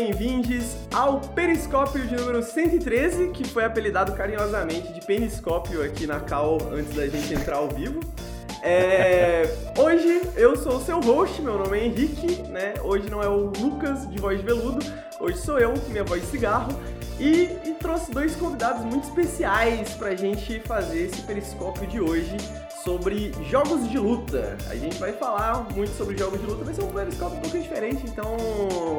bem-vindos ao Periscópio de número 113, que foi apelidado carinhosamente de Periscópio aqui na Cal antes da gente entrar ao vivo. É, hoje eu sou o seu host, meu nome é Henrique, né? Hoje não é o Lucas de voz de veludo, hoje sou eu, minha voz de cigarro, e, e trouxe dois convidados muito especiais pra gente fazer esse periscópio de hoje sobre jogos de luta. A gente vai falar muito sobre jogos de luta, vai ser um periscópio um pouco diferente, então,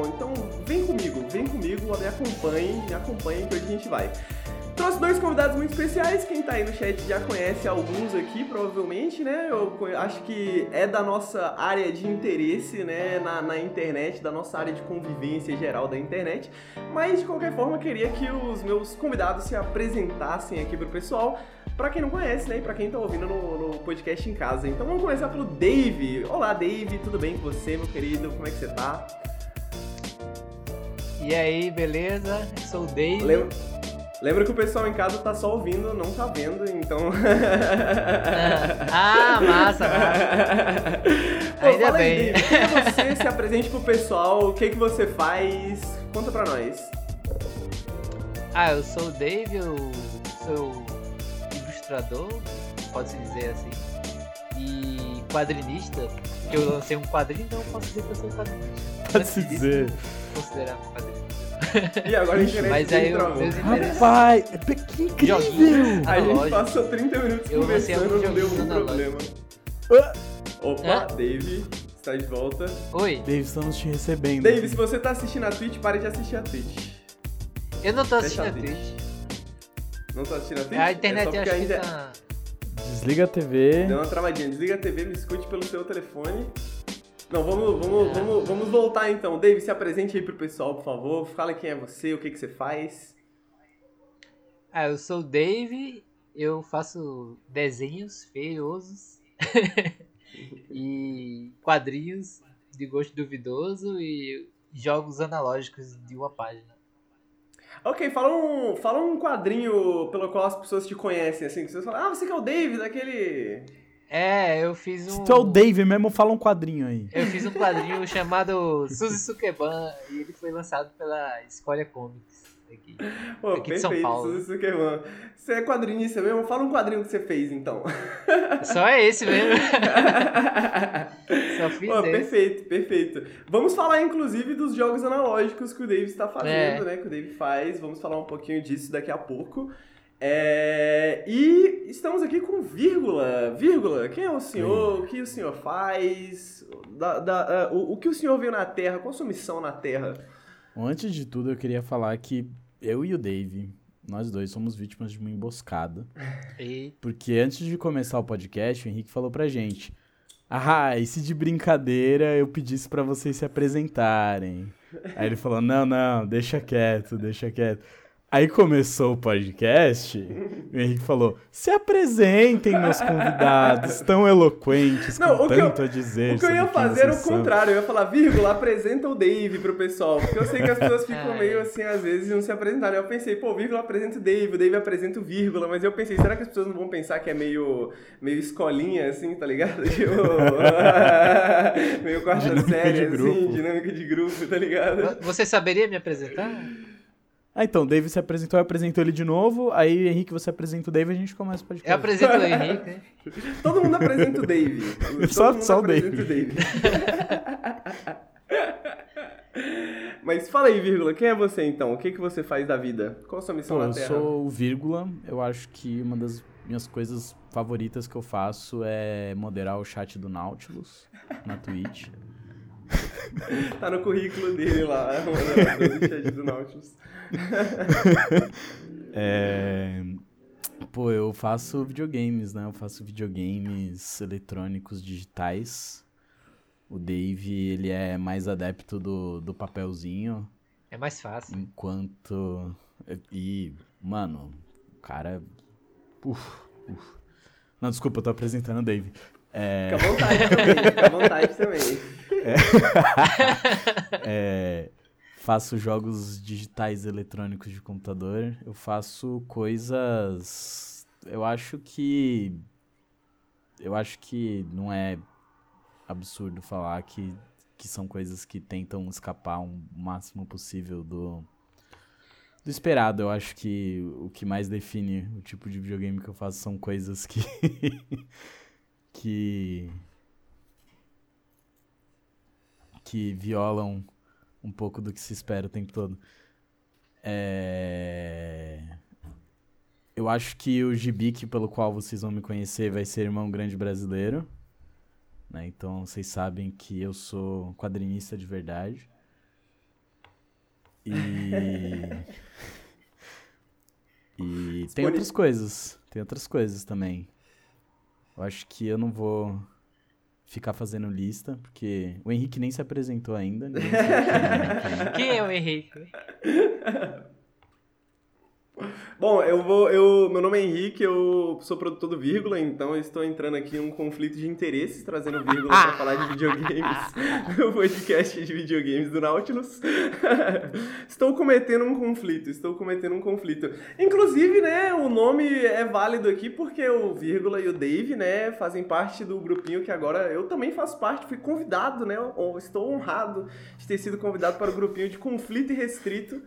então vem comigo, vem comigo, me acompanhe, me acompanhe que hoje a gente vai. Trouxe dois convidados muito especiais, quem tá aí no chat já conhece alguns aqui, provavelmente, né? Eu acho que é da nossa área de interesse, né, na, na internet, da nossa área de convivência geral da internet. Mas, de qualquer forma, queria que os meus convidados se apresentassem aqui pro pessoal, para quem não conhece, né, e pra quem tá ouvindo no, no, podcast em casa. Então vamos começar pelo Dave. Olá, Dave, tudo bem com você, meu querido? Como é que você tá? E aí, beleza? Eu sou o Dave. Lembra... Lembra que o pessoal em casa tá só ouvindo, não tá vendo, então. ah, massa, massa. Pô, Ainda bem. Aí, é você? se apresente pro pessoal, o que, que você faz? Conta pra nós. Ah, eu sou o Dave, eu sou ilustrador, pode-se dizer assim. E quadrinista, eu lancei um quadrinho, então eu posso dizer que eu sou quadrinista. Pode-se dizer. Considerar quadrinista. E agora a gente Mas aí eu, meus Rapaz, é que incrível! A gente passou 30 minutos eu conversando, não deu um problema. Opa, Dave, está de volta. Oi. Dave, estamos te recebendo. Dave, se você tá assistindo a Twitch, pare de assistir a Twitch. Eu não tô assistindo a Twitch. Não tô assistindo a Twitch? A internet é acho ainda... que tá... Desliga a TV. Deu uma travadinha. Desliga a TV, me escute pelo seu telefone. Não, vamos, vamos, vamos, vamos voltar então. David, se apresente aí pro pessoal, por favor. Fala quem é você, o que, que você faz. Ah, eu sou o Dave, eu faço desenhos feiosos e quadrinhos de gosto duvidoso e jogos analógicos de uma página. Ok, fala um, fala um quadrinho pelo qual as pessoas te conhecem, assim, que você fala, ah, você que é o Dave, daquele é, eu fiz um. Se tu é o Dave mesmo, fala um quadrinho aí. Eu fiz um quadrinho chamado Suzy Sukeban e ele foi lançado pela Escolha Comics aqui, Pô, aqui perfeito, de São Paulo. Suzy Sukeban. Você é quadrinista mesmo? Fala um quadrinho que você fez então. Só é esse mesmo. Só fiz Pô, esse. Perfeito, perfeito. Vamos falar inclusive dos jogos analógicos que o Dave está fazendo, é. né? Que o Dave faz. Vamos falar um pouquinho disso daqui a pouco. É, e estamos aqui com vírgula. Vírgula, quem é o senhor? Sim. O que o senhor faz? Da, da, uh, o, o, que o senhor veio na Terra? Qual a sua missão na Terra? Antes de tudo, eu queria falar que eu e o Dave, nós dois somos vítimas de uma emboscada. E... Porque antes de começar o podcast, o Henrique falou pra gente: Ah, e se de brincadeira eu pedisse para vocês se apresentarem? Aí ele falou: Não, não, deixa quieto, deixa quieto. Aí começou o podcast, o Henrique falou: se apresentem, meus convidados, tão eloquentes, não, com tanto eu, a dizer. O que eu ia fazer era o contrário, eu ia falar, vírgula, apresenta o Dave pro pessoal. Porque eu sei que as pessoas ficam meio assim, às vezes, e não se apresentarem. Eu pensei, pô, vírgula apresenta o Dave, o Dave apresenta o vírgula, mas eu pensei, será que as pessoas não vão pensar que é meio, meio escolinha, assim, tá ligado? Tipo, meio quarta dinâmica série, assim, dinâmica de grupo, tá ligado? Você saberia me apresentar? Ah, então, o David se apresentou, eu apresento ele de novo, aí Henrique, você apresenta o David, a gente começa o podcast. Eu apresento o Henrique, né? Todo mundo apresenta o David. só só o David. Mas fala aí, vírgula, quem é você então? O que, que você faz da vida? Qual a sua missão Bom, na Terra? Eu sou o vírgula, eu acho que uma das minhas coisas favoritas que eu faço é moderar o chat do Nautilus na Twitch. tá no currículo dele lá, moderador chat do Nautilus. é... Pô, eu faço videogames, né? Eu faço videogames eletrônicos digitais. O Dave, ele é mais adepto do, do papelzinho. É mais fácil. Enquanto. E, mano, o cara. Uf, uf. Não, desculpa, eu tô apresentando o Dave. É... Fica à vontade também, fica à vontade também. É... é faço jogos digitais eletrônicos de computador. Eu faço coisas. Eu acho que. Eu acho que não é absurdo falar que, que são coisas que tentam escapar o máximo possível do, do esperado. Eu acho que o que mais define o tipo de videogame que eu faço são coisas que. que. Que violam um pouco do que se espera o tempo todo. É... Eu acho que o gibi pelo qual vocês vão me conhecer vai ser Irmão Grande Brasileiro. Né? Então vocês sabem que eu sou quadrinista de verdade. E. e tem outras coisas. Tem outras coisas também. Eu acho que eu não vou ficar fazendo lista, porque o Henrique nem se apresentou ainda. Quem é o Henrique? Bom, eu vou. Eu, meu nome é Henrique, eu sou produtor do Vírgula, então estou entrando aqui em um conflito de interesses, trazendo Vírgula para falar de videogames no podcast de videogames do Nautilus. estou cometendo um conflito, estou cometendo um conflito. Inclusive, né, o nome é válido aqui porque o Vírgula e o Dave, né, fazem parte do grupinho que agora eu também faço parte, fui convidado, né, estou honrado de ter sido convidado para o grupinho de conflito e restrito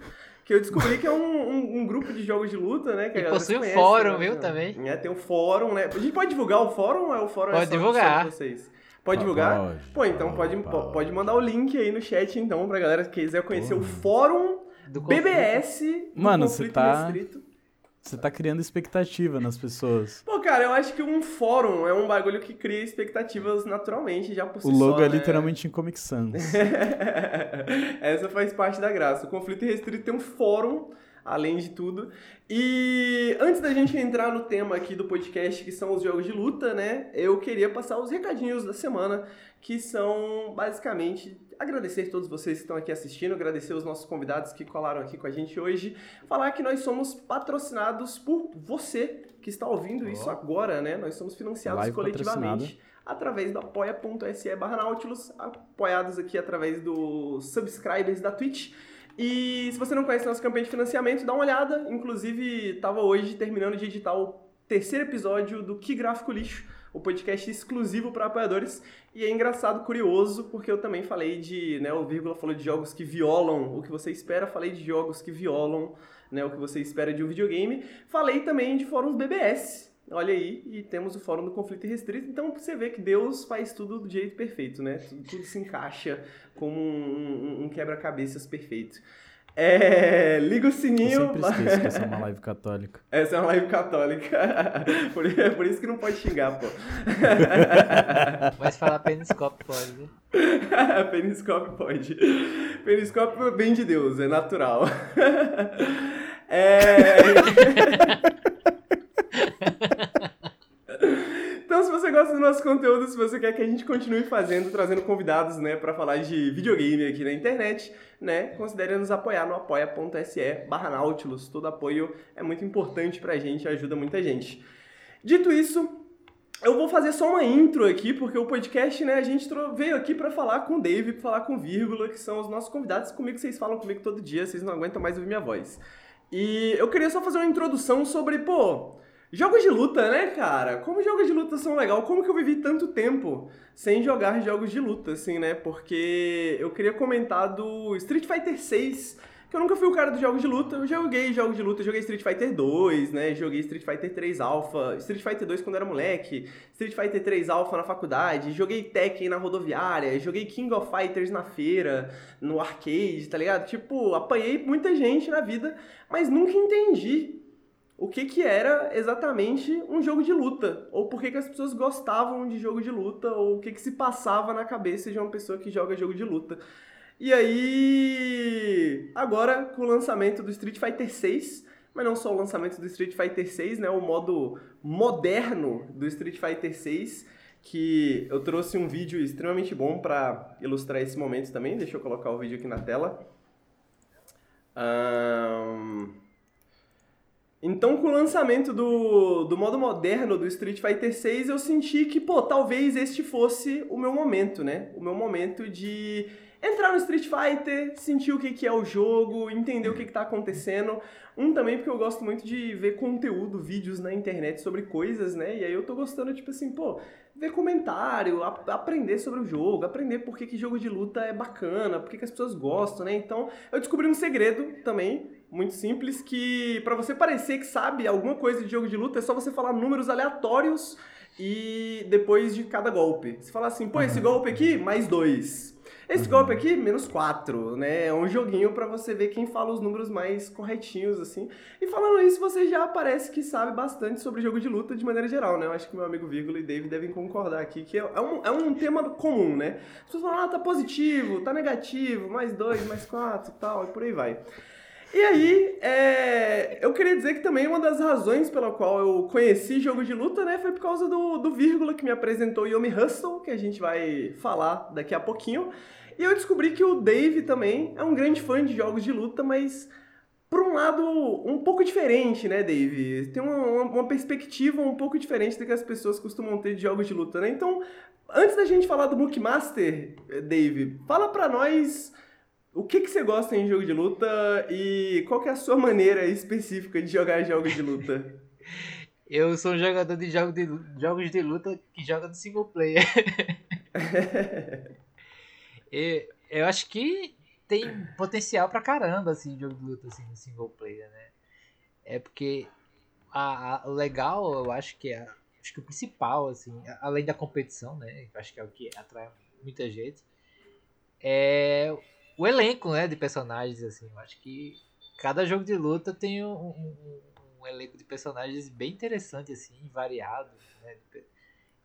que eu descobri que é um, um, um, grupo de jogos de luta, né? Que e possui um fórum, né, viu, também. É, tem um fórum, né? A gente pode divulgar o fórum ou é o fórum pode é só, divulgar. Só vocês? Pode divulgar? Pode, Pô, então pode, pode, pode mandar o link aí no chat, então, pra galera que quiser conhecer o fórum do BBS do Mano, você tá... Restrito. Você tá criando expectativa nas pessoas. Pô, cara, eu acho que um fórum é um bagulho que cria expectativas naturalmente, já por si O logo só, é né? literalmente em Comic Sans. Essa faz parte da graça. O Conflito Restrito tem um fórum além de tudo. E antes da gente entrar no tema aqui do podcast, que são os jogos de luta, né? Eu queria passar os recadinhos da semana, que são basicamente agradecer todos vocês que estão aqui assistindo, agradecer os nossos convidados que colaram aqui com a gente hoje, falar que nós somos patrocinados por você que está ouvindo oh. isso agora, né? Nós somos financiados Live coletivamente através do apoia.se barra Nautilus, apoiados aqui através dos subscribers da Twitch. E se você não conhece nossa campanha de financiamento, dá uma olhada. Inclusive, estava hoje terminando de editar o terceiro episódio do Que Gráfico Lixo, o podcast exclusivo para apoiadores. E é engraçado, curioso, porque eu também falei de, né, o Vírgula falou de jogos que violam o que você espera, falei de jogos que violam, né, o que você espera de um videogame. Falei também de fóruns BBS, Olha aí, e temos o Fórum do Conflito Restrito. Então você vê que Deus faz tudo do jeito perfeito, né? Tudo, tudo se encaixa como um, um, um quebra-cabeças perfeito. É, liga o sininho. Eu sempre esqueço que essa é uma live católica. Essa é uma live católica. Por, é por isso que não pode xingar, pô. Mas falar peniscópio pode, né? peniscópio pode. Peniscópio é bem de Deus, é natural. É. Então, se você gosta do nosso conteúdo, se você quer que a gente continue fazendo, trazendo convidados, né, para falar de videogame aqui na internet, né, considere nos apoiar no apoia.se barra Nautilus. Todo apoio é muito importante pra gente, ajuda muita gente. Dito isso, eu vou fazer só uma intro aqui, porque o podcast, né, a gente veio aqui para falar com o Dave, pra falar com Vírgula, que são os nossos convidados. Comigo vocês falam comigo todo dia, vocês não aguentam mais ouvir minha voz. E eu queria só fazer uma introdução sobre, pô, Jogos de luta, né, cara? Como jogos de luta são legal? Como que eu vivi tanto tempo sem jogar jogos de luta, assim, né? Porque eu queria comentar do Street Fighter 6, que eu nunca fui o cara dos jogos de luta. Eu joguei jogos de luta, joguei Street Fighter 2, né? Joguei Street Fighter 3 Alpha, Street Fighter 2 quando era moleque, Street Fighter 3 Alpha na faculdade, joguei Tekken na rodoviária, joguei King of Fighters na feira, no arcade, tá ligado? Tipo, apanhei muita gente na vida, mas nunca entendi o que, que era exatamente um jogo de luta, ou por que, que as pessoas gostavam de jogo de luta, ou o que, que se passava na cabeça de uma pessoa que joga jogo de luta. E aí, agora com o lançamento do Street Fighter 6, mas não só o lançamento do Street Fighter 6, né, o modo moderno do Street Fighter 6, que eu trouxe um vídeo extremamente bom para ilustrar esse momento também. Deixa eu colocar o vídeo aqui na tela. Um... Então, com o lançamento do, do modo moderno do Street Fighter 6, eu senti que, pô, talvez este fosse o meu momento, né? O meu momento de entrar no Street Fighter, sentir o que, que é o jogo, entender o que, que tá acontecendo. Um também porque eu gosto muito de ver conteúdo, vídeos na internet sobre coisas, né? E aí eu tô gostando, tipo assim, pô, ver comentário, ap aprender sobre o jogo, aprender por que, que jogo de luta é bacana, por que, que as pessoas gostam, né? Então eu descobri um segredo também, muito simples, que para você parecer que sabe alguma coisa de jogo de luta, é só você falar números aleatórios e depois de cada golpe. Você fala assim, pô, esse golpe aqui, mais dois. Esse golpe aqui, menos 4, né? É um joguinho para você ver quem fala os números mais corretinhos, assim. E falando isso, você já parece que sabe bastante sobre jogo de luta de maneira geral, né? Eu acho que meu amigo Vírgula e David devem concordar aqui, que é um, é um tema comum, né? As pessoas falam, ah, tá positivo, tá negativo, mais 2, mais 4 e tal, e por aí vai. E aí, é, eu queria dizer que também uma das razões pela qual eu conheci jogo de luta, né, foi por causa do, do vírgula que me apresentou Yomi Hustle, que a gente vai falar daqui a pouquinho. E eu descobri que o Dave também é um grande fã de jogos de luta, mas por um lado um pouco diferente, né, Dave? Tem uma, uma perspectiva um pouco diferente do que as pessoas costumam ter de jogos de luta, né? Então, antes da gente falar do Book Master, Dave, fala pra nós o que, que você gosta em jogo de luta e qual que é a sua maneira específica de jogar jogos de luta? Eu sou um jogador de, jogo de jogos de luta que joga no single player. e, eu acho que tem potencial pra caramba, assim, jogo de luta assim, no single player, né? É porque a, a, o legal, eu acho que é acho que o principal, assim, além da competição, né? Eu acho que é o que atrai muita gente, é o elenco, né, de personagens, assim. Eu acho que cada jogo de luta tem um, um, um elenco de personagens bem interessante, assim, variado, né?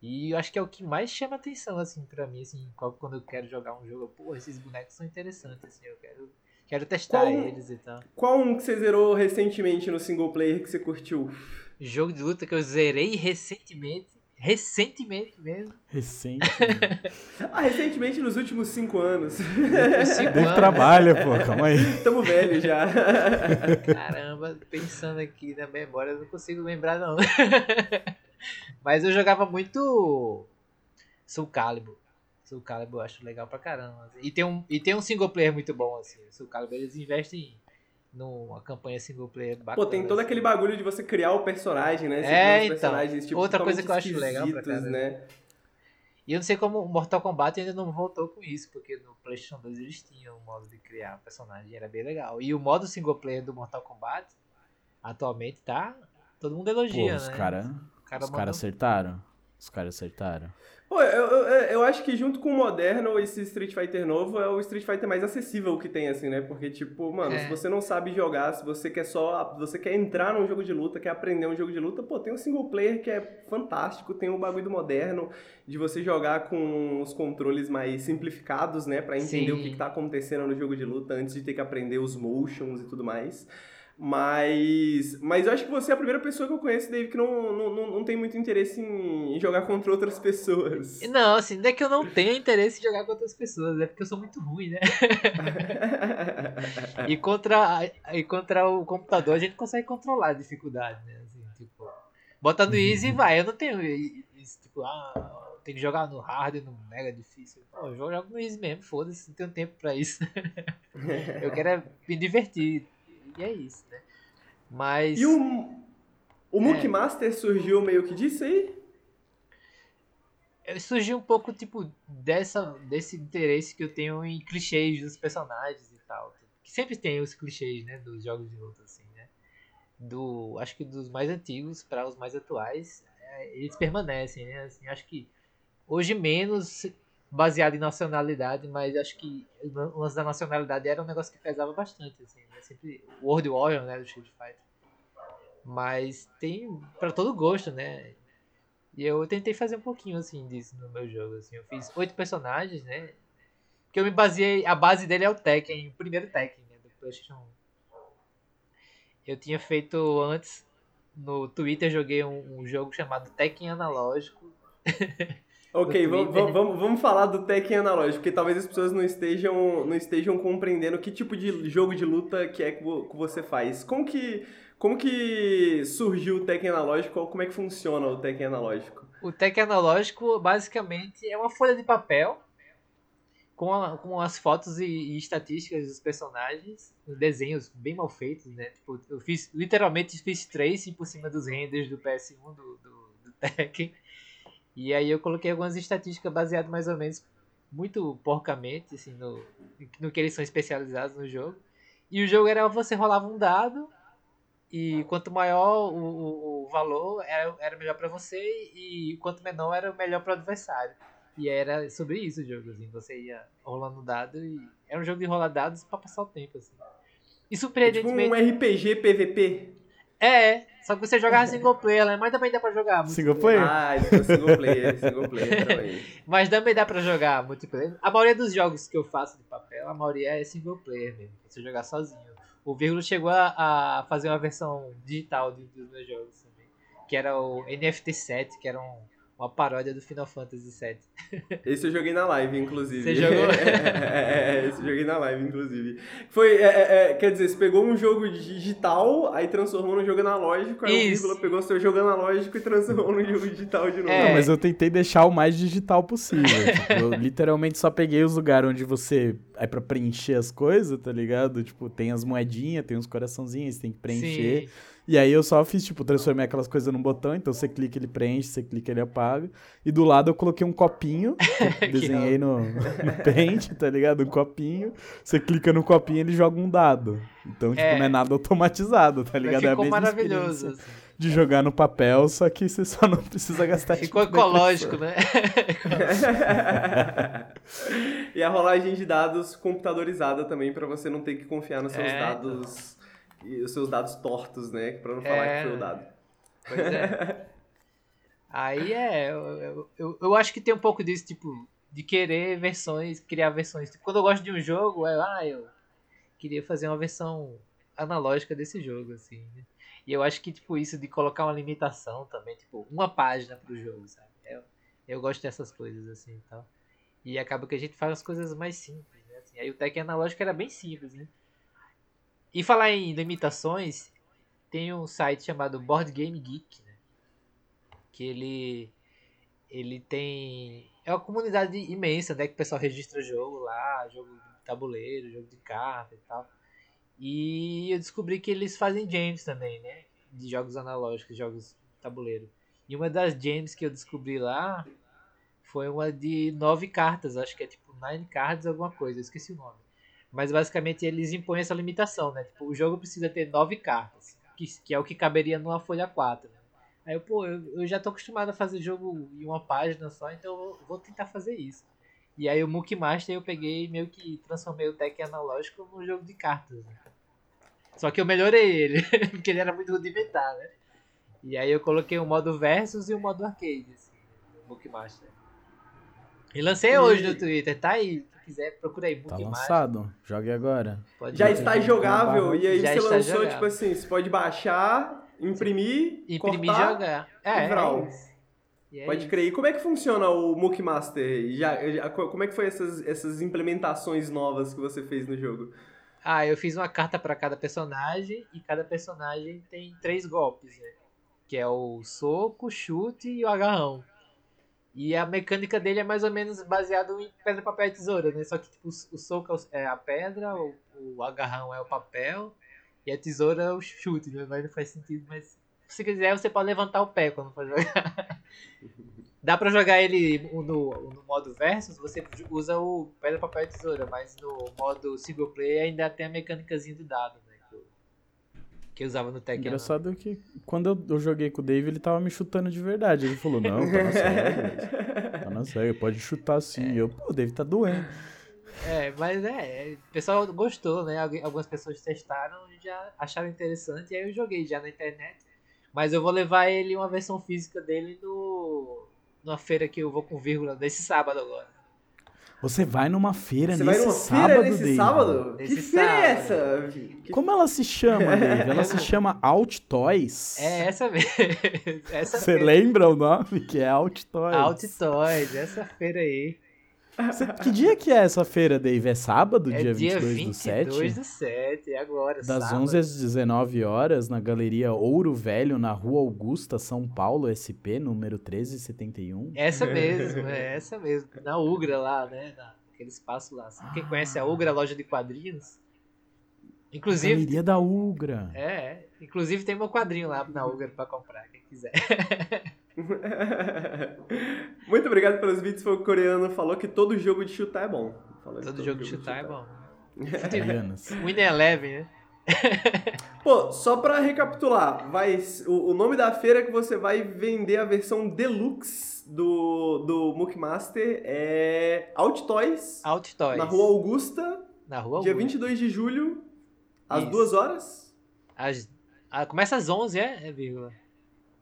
E eu acho que é o que mais chama atenção, assim, pra mim, assim, quando eu quero jogar um jogo. Pô, esses bonecos são interessantes, assim, eu quero, quero testar qual, eles e tal. Qual um que você zerou recentemente no single player que você curtiu? Jogo de luta que eu zerei recentemente Recentemente mesmo. Recente. ah, recentemente nos últimos cinco anos. Cinco Deve trabalha, pô, calma aí. Tamo velho já. Caramba, pensando aqui na memória, eu não consigo lembrar não. Mas eu jogava muito Soul Calibur. Soul Calibur eu acho legal pra caramba. E tem um, e tem um single player muito bom, assim. Soul Calibur eles investem numa campanha single player bacana. Pô, tem todo assim. aquele bagulho de você criar o personagem, né? Você é, os então. personagens, tipo, Outra coisa que eu acho legal pra caramba. né? E eu não sei como o Mortal Kombat ainda não voltou com isso, porque no PlayStation 2 eles tinham um modo de criar personagem, era bem legal. E o modo single player do Mortal Kombat atualmente tá todo mundo elogia, Pô, os né? Cara, cara os caras acertaram. Os caras acertaram. Pô, eu, eu, eu, acho que junto com o moderno, esse Street Fighter novo é o Street Fighter mais acessível que tem, assim, né? Porque, tipo, mano, é. se você não sabe jogar, se você quer só. você quer entrar num jogo de luta, quer aprender um jogo de luta, pô, tem um single player que é fantástico, tem o um bagulho do moderno, de você jogar com os controles mais simplificados, né? Pra entender Sim. o que, que tá acontecendo no jogo de luta antes de ter que aprender os motions e tudo mais. Mas, mas eu acho que você é a primeira pessoa que eu conheço, Dave, que não, não, não tem muito interesse em jogar contra outras pessoas. Não, assim, não é que eu não tenha interesse em jogar contra outras pessoas, é porque eu sou muito ruim, né? e, contra, e contra o computador a gente consegue controlar a dificuldade, né? Assim, tipo, bota no easy e vai. Eu não tenho isso, tipo, ah, tem que jogar no hard, no mega difícil. Pô, eu jogo no easy mesmo, foda-se, não tenho tempo pra isso. eu quero é me divertir e é isso, né? Mas. E o, o Mook é, Master surgiu meio que disso aí? Surgiu um pouco, tipo, dessa, desse interesse que eu tenho em clichês dos personagens e tal. Que sempre tem os clichês, né? Dos jogos de luta, assim, né? Do, acho que dos mais antigos para os mais atuais, é, eles permanecem, né? Assim, acho que hoje menos baseado em nacionalidade, mas acho que o lance da nacionalidade era um negócio que pesava bastante, assim, né? Sempre World Warrior, né, do Street Fighter. Mas tem para todo gosto, né? E eu tentei fazer um pouquinho assim disso no meu jogo, assim. Eu fiz oito personagens, né? Que eu me baseei, a base dele é o Tekken, o primeiro Tekken, né, do PlayStation 1. Eu tinha feito antes no Twitter joguei um, um jogo chamado Tekken analógico. Ok, vamos, vamos, vamos falar do Tekken analógico, porque talvez as pessoas não estejam, não estejam compreendendo que tipo de jogo de luta que é que você faz. Como que, como que surgiu o Tekken analógico? Como é que funciona o Tekken analógico? O Tekken analógico basicamente é uma folha de papel com, a, com as fotos e, e, estatísticas dos personagens, desenhos bem mal feitos, né? Tipo, eu fiz, literalmente fiz tracing por cima dos renders do PS1 do, do, do Tekken. E aí eu coloquei algumas estatísticas baseadas mais ou menos muito porcamente, assim, no, no que eles são especializados no jogo. E o jogo era você rolava um dado e quanto maior o, o, o valor era, era melhor para você e quanto menor era melhor para o adversário. E era sobre isso o jogo, assim, você ia rolando dado e era um jogo de rolar dados para passar o tempo, assim. E surpreendentemente... É tipo um RPG PVP? É, só que você jogava single player, né? mas também dá pra jogar Single player? Ah, então single player, single player também. mas também dá pra jogar multiplayer. A maioria dos jogos que eu faço de papel, a maioria é single player mesmo, você jogar sozinho. O Vírgula chegou a, a, fazer uma versão digital de, dos meus jogos também, que era o NFT 7, que era um uma paródia do Final Fantasy VII. Esse eu joguei na live, inclusive. Você jogou? é, é, esse eu joguei na live, inclusive. Foi, é, é, é, quer dizer, você pegou um jogo digital, aí transformou num jogo analógico, aí Isso. o Vírgula pegou seu jogo analógico e transformou num jogo digital de novo. É. Não, mas eu tentei deixar o mais digital possível. tipo, eu literalmente só peguei os lugares onde você... É pra preencher as coisas, tá ligado? Tipo, tem as moedinhas, tem uns coraçãozinhos, você tem que preencher. Sim. E aí eu só fiz, tipo, transformei aquelas coisas num botão, então você clica, ele preenche, você clica, ele apaga. E do lado eu coloquei um copinho, desenhei no, no Paint, tá ligado? Um copinho. Você clica no copinho, ele joga um dado. Então, tipo, é. não é nada automatizado, tá ligado? Mas ficou é a mesma maravilhoso. Assim. De jogar no papel, só que você só não precisa gastar Ficou ecológico, né? e a rolagem de dados computadorizada também, para você não ter que confiar nos seus é, dados e os seus dados tortos, né? Pra não falar é... que foi o dado. Pois é. Aí é, eu, eu, eu, acho que tem um pouco disso, tipo, de querer versões, criar versões. Tipo, quando eu gosto de um jogo, é, ah, eu queria fazer uma versão analógica desse jogo, assim. Né? E eu acho que, tipo, isso de colocar uma limitação também, tipo, uma página pro jogo, sabe? Eu, eu gosto dessas coisas, assim, e tal. E acaba que a gente faz as coisas mais simples, né? Assim, aí o Tekken analógico era bem simples, né? E falar em limitações, tem um site chamado Board Game Geek, né? que ele ele tem é uma comunidade imensa, né, que o pessoal registra jogo lá, jogo de tabuleiro, jogo de carta e tal. E eu descobri que eles fazem games também, né, de jogos analógicos, jogos de tabuleiro. E uma das games que eu descobri lá foi uma de nove cartas, acho que é tipo nine cards alguma coisa, esqueci o nome. Mas basicamente eles impõem essa limitação, né? Tipo, o jogo precisa ter nove cartas, que, que é o que caberia numa folha 4. Né? Aí eu, pô, eu, eu já tô acostumado a fazer jogo em uma página só, então eu vou tentar fazer isso. E aí o Mookie Master eu peguei meio que transformei o Tekken analógico num jogo de cartas. Né? Só que eu melhorei ele, porque ele era muito rudimentar, né? E aí eu coloquei o modo versus e o modo arcade, assim, no Mookie Master. E lancei hoje no Twitter, tá aí quiser, procura aí. Tá lançado. Jogue agora. Pode já está jogável. E aí já você lançou, jogável. tipo assim, você pode baixar, imprimir, imprimir cortar, jogar. É, é Pode crer. E como é que funciona o Mook Master? Já, já, como é que foi essas, essas implementações novas que você fez no jogo? Ah, eu fiz uma carta para cada personagem e cada personagem tem três golpes, né? Que é o soco, chute e o agarrão. E a mecânica dele é mais ou menos baseado em pedra, papel e tesoura, né? Só que tipo, o soco é a pedra, o, o agarrão é o papel e a tesoura é o chute, né? Mas não faz sentido, mas se quiser você pode levantar o pé quando for jogar. Dá pra jogar ele no, no modo versus, você usa o pedra, papel e tesoura, mas no modo single player ainda tem a mecânicazinha do dado, né? Que usava no Tekken. Engraçado que quando eu, eu, joguei com o Dave, ele tava me chutando de verdade. Ele falou, não, tá na série. tá na série, pode chutar sim. É. Eu, pô, o Dave tá doendo. É, mas é, o pessoal gostou, né? Algumas pessoas testaram e já acharam interessante. E aí eu joguei já na internet. Mas eu vou levar ele uma versão física dele no numa feira que eu vou com vírgula desse sábado agora. Você vai numa feira Você nesse vai numa sábado, feira nesse Dave. sábado? Nesse que feira é essa? Como ela se chama, Dave? Ela se chama Out Toys. É essa mesmo. Você lembra o nome? Que é Out Toys. Out Toys, essa feira aí. Cê, que dia que é essa feira, Dave? É sábado, é dia, dia 22, 22 do 7? 22 do 7, é agora, Das sábado. 11 às 19 horas, na Galeria Ouro Velho, na Rua Augusta, São Paulo, SP, número 1371. Essa mesmo, é essa mesmo. Na Ugra lá, né? Na, aquele espaço lá. Assim. Quem conhece a Ugra, a loja de quadrinhos. Inclusive. Galeria da Ugra. É, é. Inclusive tem meu quadrinho lá na Ugra pra comprar, quem quiser. Muito obrigado pelos vídeos. Foi o coreano falou que todo jogo de chutar é bom. Falou que Todo jogo de chutar é bom. Win Eleven, né? Pô, só pra recapitular, vai, o, o nome da feira é que você vai vender a versão deluxe do, do Mook Master é Out Toys, Out Toys. na Rua Augusta, Na rua dia Augusta. 22 de julho, às Isso. duas horas. Às- ah, começa às 11, é? É vírgula.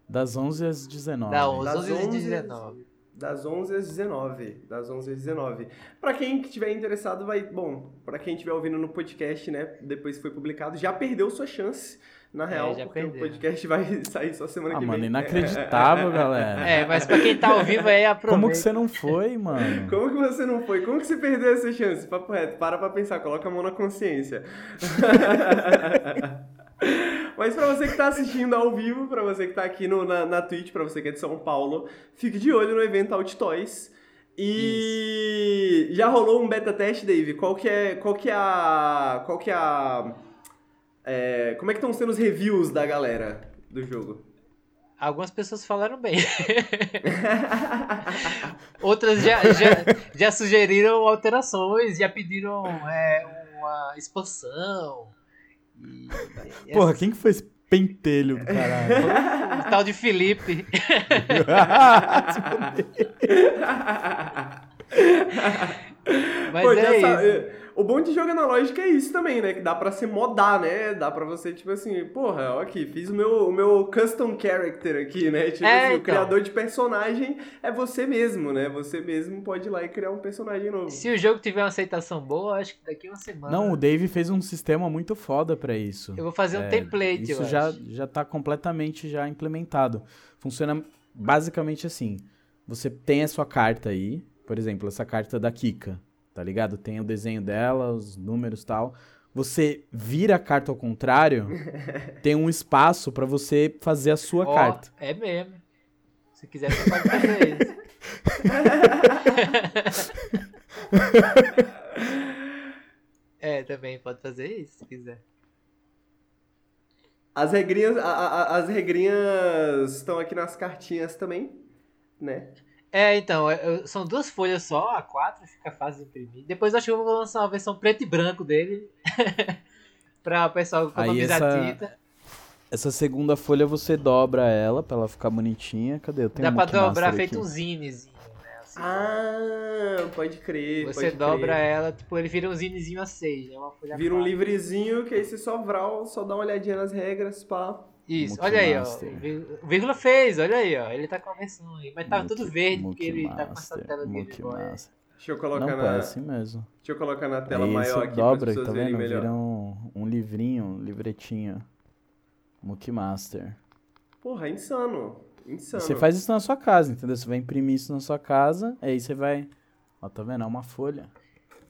Das 11 às 19. Da 11, Das 11 às 11 19. Das 11 às 19. Das 11 às 19. Pra quem que tiver interessado, vai. Bom, pra quem estiver ouvindo no podcast, né? Depois que foi publicado, já perdeu sua chance, na real, já porque perdeu. o podcast vai sair só semana Ah, que mano, vem. inacreditável, galera. É, mas pra quem tá ao vivo aí, aproveita. Como que você não foi, mano? Como que você não foi? Como que você perdeu essa chance? Papo reto, para pra pensar, coloca a mão na consciência. Mas pra você que tá assistindo ao vivo, pra você que tá aqui no, na, na Twitch, pra você que é de São Paulo, fique de olho no evento Out Toys. E já rolou um beta teste, Dave? Qual que é, qual que é a... Qual que é a... é, como é que estão sendo os reviews da galera do jogo? Algumas pessoas falaram bem. Outras já, já, já sugeriram alterações, já pediram é, uma expansão. E, e Porra, quem que foi esse pentelho do caralho? o tal de Felipe. Mas Pô, é já sa- isso. é, O bom de jogo analógico é isso também, né? Que dá pra se modar, né? Dá pra você, tipo assim, porra, ó aqui, fiz o meu, o meu custom character aqui, né? Tipo É, assim, o então. criador de personagem é você mesmo, né? Você mesmo pode ir lá e criar um personagem novo. Se o jogo tiver uma aceitação boa, acho que daqui a uma semana Não, o Dave fez um sistema muito foda pra isso. eu vou fazer um É, template. Isso eu já, acho. já tá completamente já implementado. Funciona basicamente assim. Você tem a sua carta aí, por exemplo, essa carta da Kika, tá ligado? Tem o desenho dela, os números e tal. Você vira a carta ao contrário, tem um espaço pra você fazer a sua Ó, carta. É mesmo. Se quiser, você pode fazer isso. é, também pode fazer isso, se quiser. As regrinhas, a- a- as regrinhas estão aqui nas cartinhas também, né? É, então, é, eu- são duas folhas só, a quatro, fica fácil de imprimir. Depois acho que eu vou lançar uma versão preto e branco dele. pra o pessoal economizar essa- tinta. Essa segunda folha você dobra ela pra ela ficar bonitinha. Cadê? Eu tenho Dá um pra dobrar aqui. feito um zinezinho, né? assim. Ah, pode crer, Você pode dobra crer. ela, tipo, ele vira um zinezinho a seis, é uma folha Vira um quatro. livrezinho que aí você só vral, só dá uma olhadinha nas regras, pá. Isso, olha aí, ó. O Ví- o Vírgula fez, olha aí, ó. Ele tá com a versão aí. Mas tava Monkey- tudo verde, porque ele tá com essa tela de Game Monkey Boy. Master. Deixa eu colocar Não, na. pô, é assim mesmo. Deixa eu colocar na tela maior você aqui dobra, para as tá vendo? melhor. Vira um, um livrinho, um livretinho. Monkey Master. Porra, insano. Insano. Você faz isso na sua casa, entendeu? Você vai imprimir isso na sua casa, aí você vai... Ó, tá vendo? É uma folha.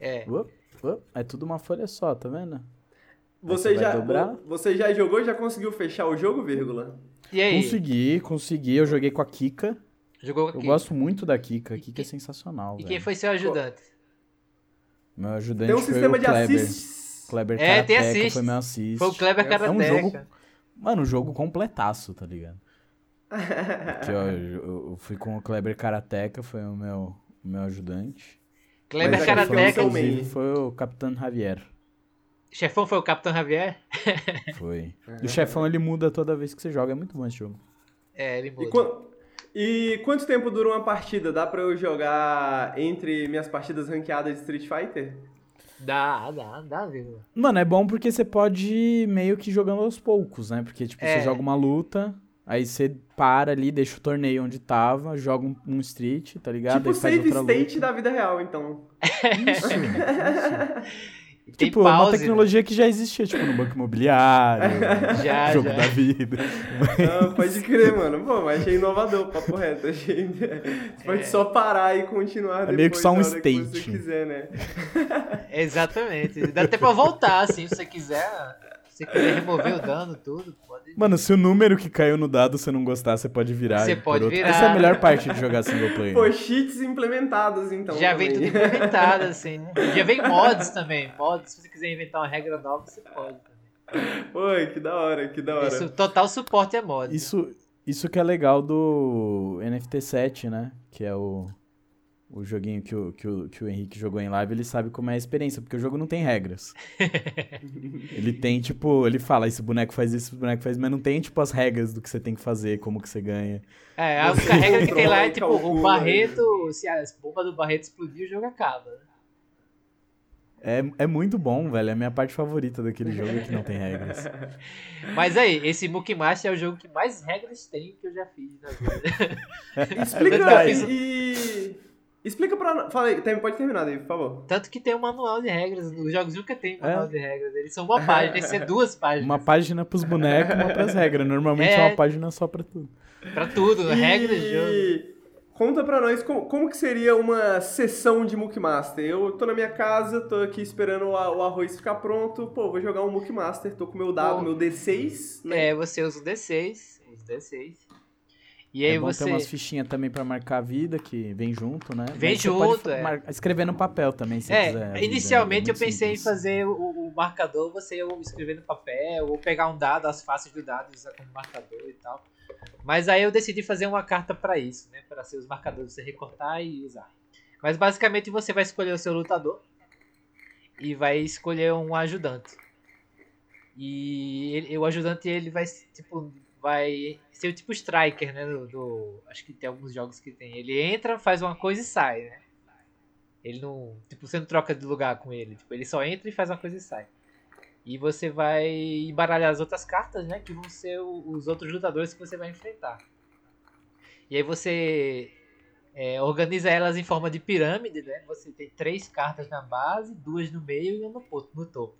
É. Up, up. É tudo uma folha só, tá vendo? Você você já, dobrar? você já jogou, já conseguiu fechar o jogo, vírgula? E aí? Consegui, consegui. Eu joguei com a Kika. Jogou Eu aqui. gosto muito da Kika. A E Kika quem- é sensacional, E velho. quem foi seu ajudante? Meu ajudante Tem um foi sistema o de Kleber. assist. Kleber É, tem assist. foi meu assist. Foi o Kleber É um Karateka. jogo- Mano, o jogo completaço, tá ligado? Aqui, ó, eu, eu fui com o Kleber Karateka, foi o meu, o meu ajudante. Kleber aqui foi inclusive, foi o Capitão Javier. Chefão foi o Capitão Javier? Foi. E o chefão ele muda toda vez que você joga, é muito bom esse jogo. É, ele E, muda. quan- e quanto tempo dura uma partida? Dá pra eu jogar entre minhas partidas ranqueadas de Street Fighter? Dá, dá, dá, vírgula. Mano, é bom porque você pode ir meio que jogando aos poucos, né? Porque, tipo, É. você joga uma luta, aí você para ali, deixa o torneio onde tava, joga um, um street, tá ligado? tipo aí faz save outra state luta. da vida real, então. Isso, isso. Tipo, é uma pause, né? tecnologia que já existia, tipo, no banco imobiliário, Já, jogo já. da vida. Ah, pode crer, mano. Pô, mas achei inovador, papo reto. Achei... Você pode só parar e continuar É depois meio que só um que você state. quiser, né? Exatamente. Dá até pra voltar, assim, se você quiser. Você quiser remover o dano, tudo, pode. Mano, se o número que caiu no dado você não gostar, você pode virar. Você pode outro. virar. Essa é a melhor parte de jogar single player. Pô, cheats implementados então. Já vem tudo também. implementado, assim, né? Já vem mods também. Mods, se você quiser inventar uma regra nova, você pode também. Pô, que da hora, que da hora. Isso, total suporte é mod. Isso, isso que é legal do NFT 7, né? Que é o, o joguinho que o, que, o, que o Henrique jogou em live, ele sabe como é a experiência, porque o jogo não tem regras. ele tem, tipo, ele fala, esse boneco faz isso, esse boneco faz, mas não tem, tipo, as regras do que você tem que fazer, como que você ganha. É, a única regra que tem lá é tipo, o Barreto, se a bomba do Barreto explodir, o jogo acaba. É, é muito bom, velho. É a minha parte favorita daquele jogo que não tem regras. Mas aí, esse Mookie Master é o jogo que mais regras tem que eu já fiz na vida. Explica e. Explica pra nós. Fala aí, pode terminar aí, por favor. Tanto que tem um manual de regras. Os jogos nunca tem manual É. de regras. Eles são uma página, tem que ser duas páginas. Uma página pros bonecos, uma pras regras. Normalmente é, É. uma página só pra tudo. Pra tudo, regras de jogo. E conta pra nós como, como que seria uma sessão de Mook Master. Eu tô na minha casa, tô aqui esperando o, a- o arroz ficar pronto. Pô, vou jogar um Mook Master, tô com meu dado, Bom. meu D6, né? É, você usa o D6. Os D6. E aí é bom você. ter umas fichinhas também pra marcar a vida, que vem junto, né? Vem Mas junto, é. mar- escrever no papel também, se quiser. a É, inicialmente é eu pensei simples. em fazer o, o marcador, você escrever no papel, ou pegar um dado, as faces do dado usar como marcador e tal. Mas aí eu decidi fazer uma carta pra isso, né? Pra ser os marcadores, você recortar e usar. Mas basicamente você vai escolher o seu lutador e vai escolher um ajudante. E ele- o ajudante ele vai tipo vai ser o tipo striker, né? Do, do- acho que tem alguns jogos que tem. Ele entra, faz uma coisa e sai, né? Ele não. Tipo, você não troca de lugar com ele. Tipo, ele só entra e faz uma coisa e sai. E você vai embaralhar as outras cartas, né? Que vão ser os outros lutadores que você vai enfrentar. E aí você é, organiza elas em forma de pirâmide, né? Você tem três cartas na base, duas no meio e uma no, no topo.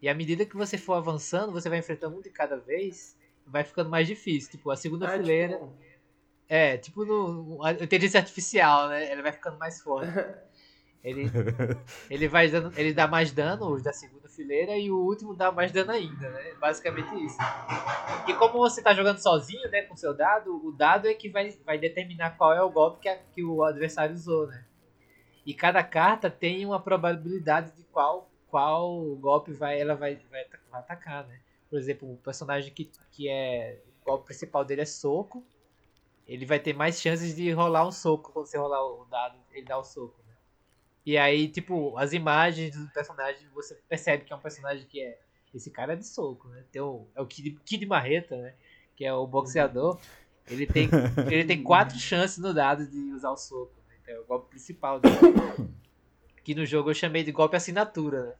E à medida que você for avançando, você vai enfrentando um de cada vez, vai ficando mais difícil. Tipo, a segunda Ah, fileira. tipo, É, tipo no, a inteligência artificial, né? Ele vai ficando mais forte. Ele, ele vai dando, ele dá mais dano, os da segunda fileira, e o último dá mais dano ainda, né? Basicamente isso. E como você tá jogando sozinho, né, com seu dado, o dado é que vai, vai determinar qual é o golpe que, a- que o adversário usou, né? E cada carta tem uma probabilidade de qual, qual golpe vai, ela vai, vai, vai atacar, né? Por exemplo, o personagem que, que é. O golpe principal dele é soco. Ele vai ter mais chances de rolar um soco quando você rolar o dado, ele dá o soco. Né? E aí, tipo, as imagens do personagem, você percebe que é um personagem que é. Esse cara é de soco, né? Tem o, é o Kid, Kid Marreta, né? Que é o boxeador. Ele tem, ele tem quatro chances no dado de usar o soco. Né? Então é o golpe principal dele. Que no jogo eu chamei de golpe assinatura, né?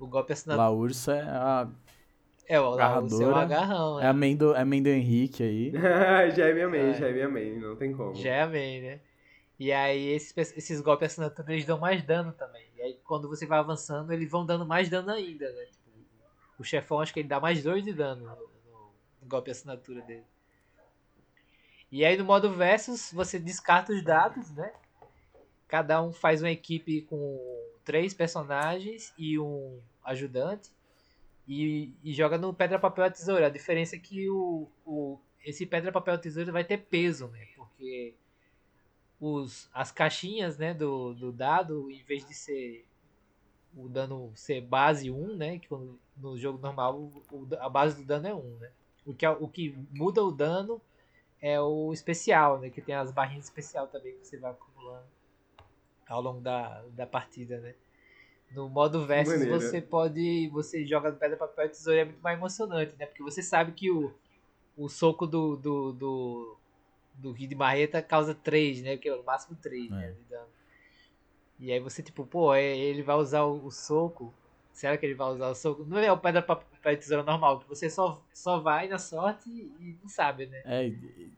O golpe assinatura. La Ursa é a, É, o, o seu agarradora. agarrão, é né? a mãe do, é a mãe do Henrique aí. já é minha main, É. já é minha main, não tem como. Já é amém, né? E aí esses, esses golpes assinatura eles dão mais dano também. E aí quando você vai avançando, eles vão dando mais dano ainda, né? Tipo, o chefão acho que ele dá mais 2 de dano no, no- no golpe assinatura dele. E aí no modo versus, você descarta os dados, né? Cada um faz uma equipe com três personagens e um ajudante. E, e joga no pedra, papel, tesoura. A diferença é que o, o, esse pedra, papel, tesoura vai ter peso, né? Porque os, as caixinhas né, do, do dado, em vez de ser o dano ser base 1, né? Que no jogo normal o- a base do dano é 1, né? O que, é- o que muda o dano é o especial, né? Que tem as barrinhas especial também que você vai acumulando ao longo da, da partida, né? No modo versus Maneiro. você pode. Você joga no pedra, papel e tesoura é muito mais emocionante, né? Porque você sabe que o, o soco do, do, do, do Kid Marreta causa 3, né? Que é o máximo 3 né, É. de dano. E aí você, tipo, pô, é- ele vai usar o, o soco. Será que ele vai usar o soco? Não é o pedra, papel e tesoura normal, que você só, só vai na sorte e não sabe, né? É,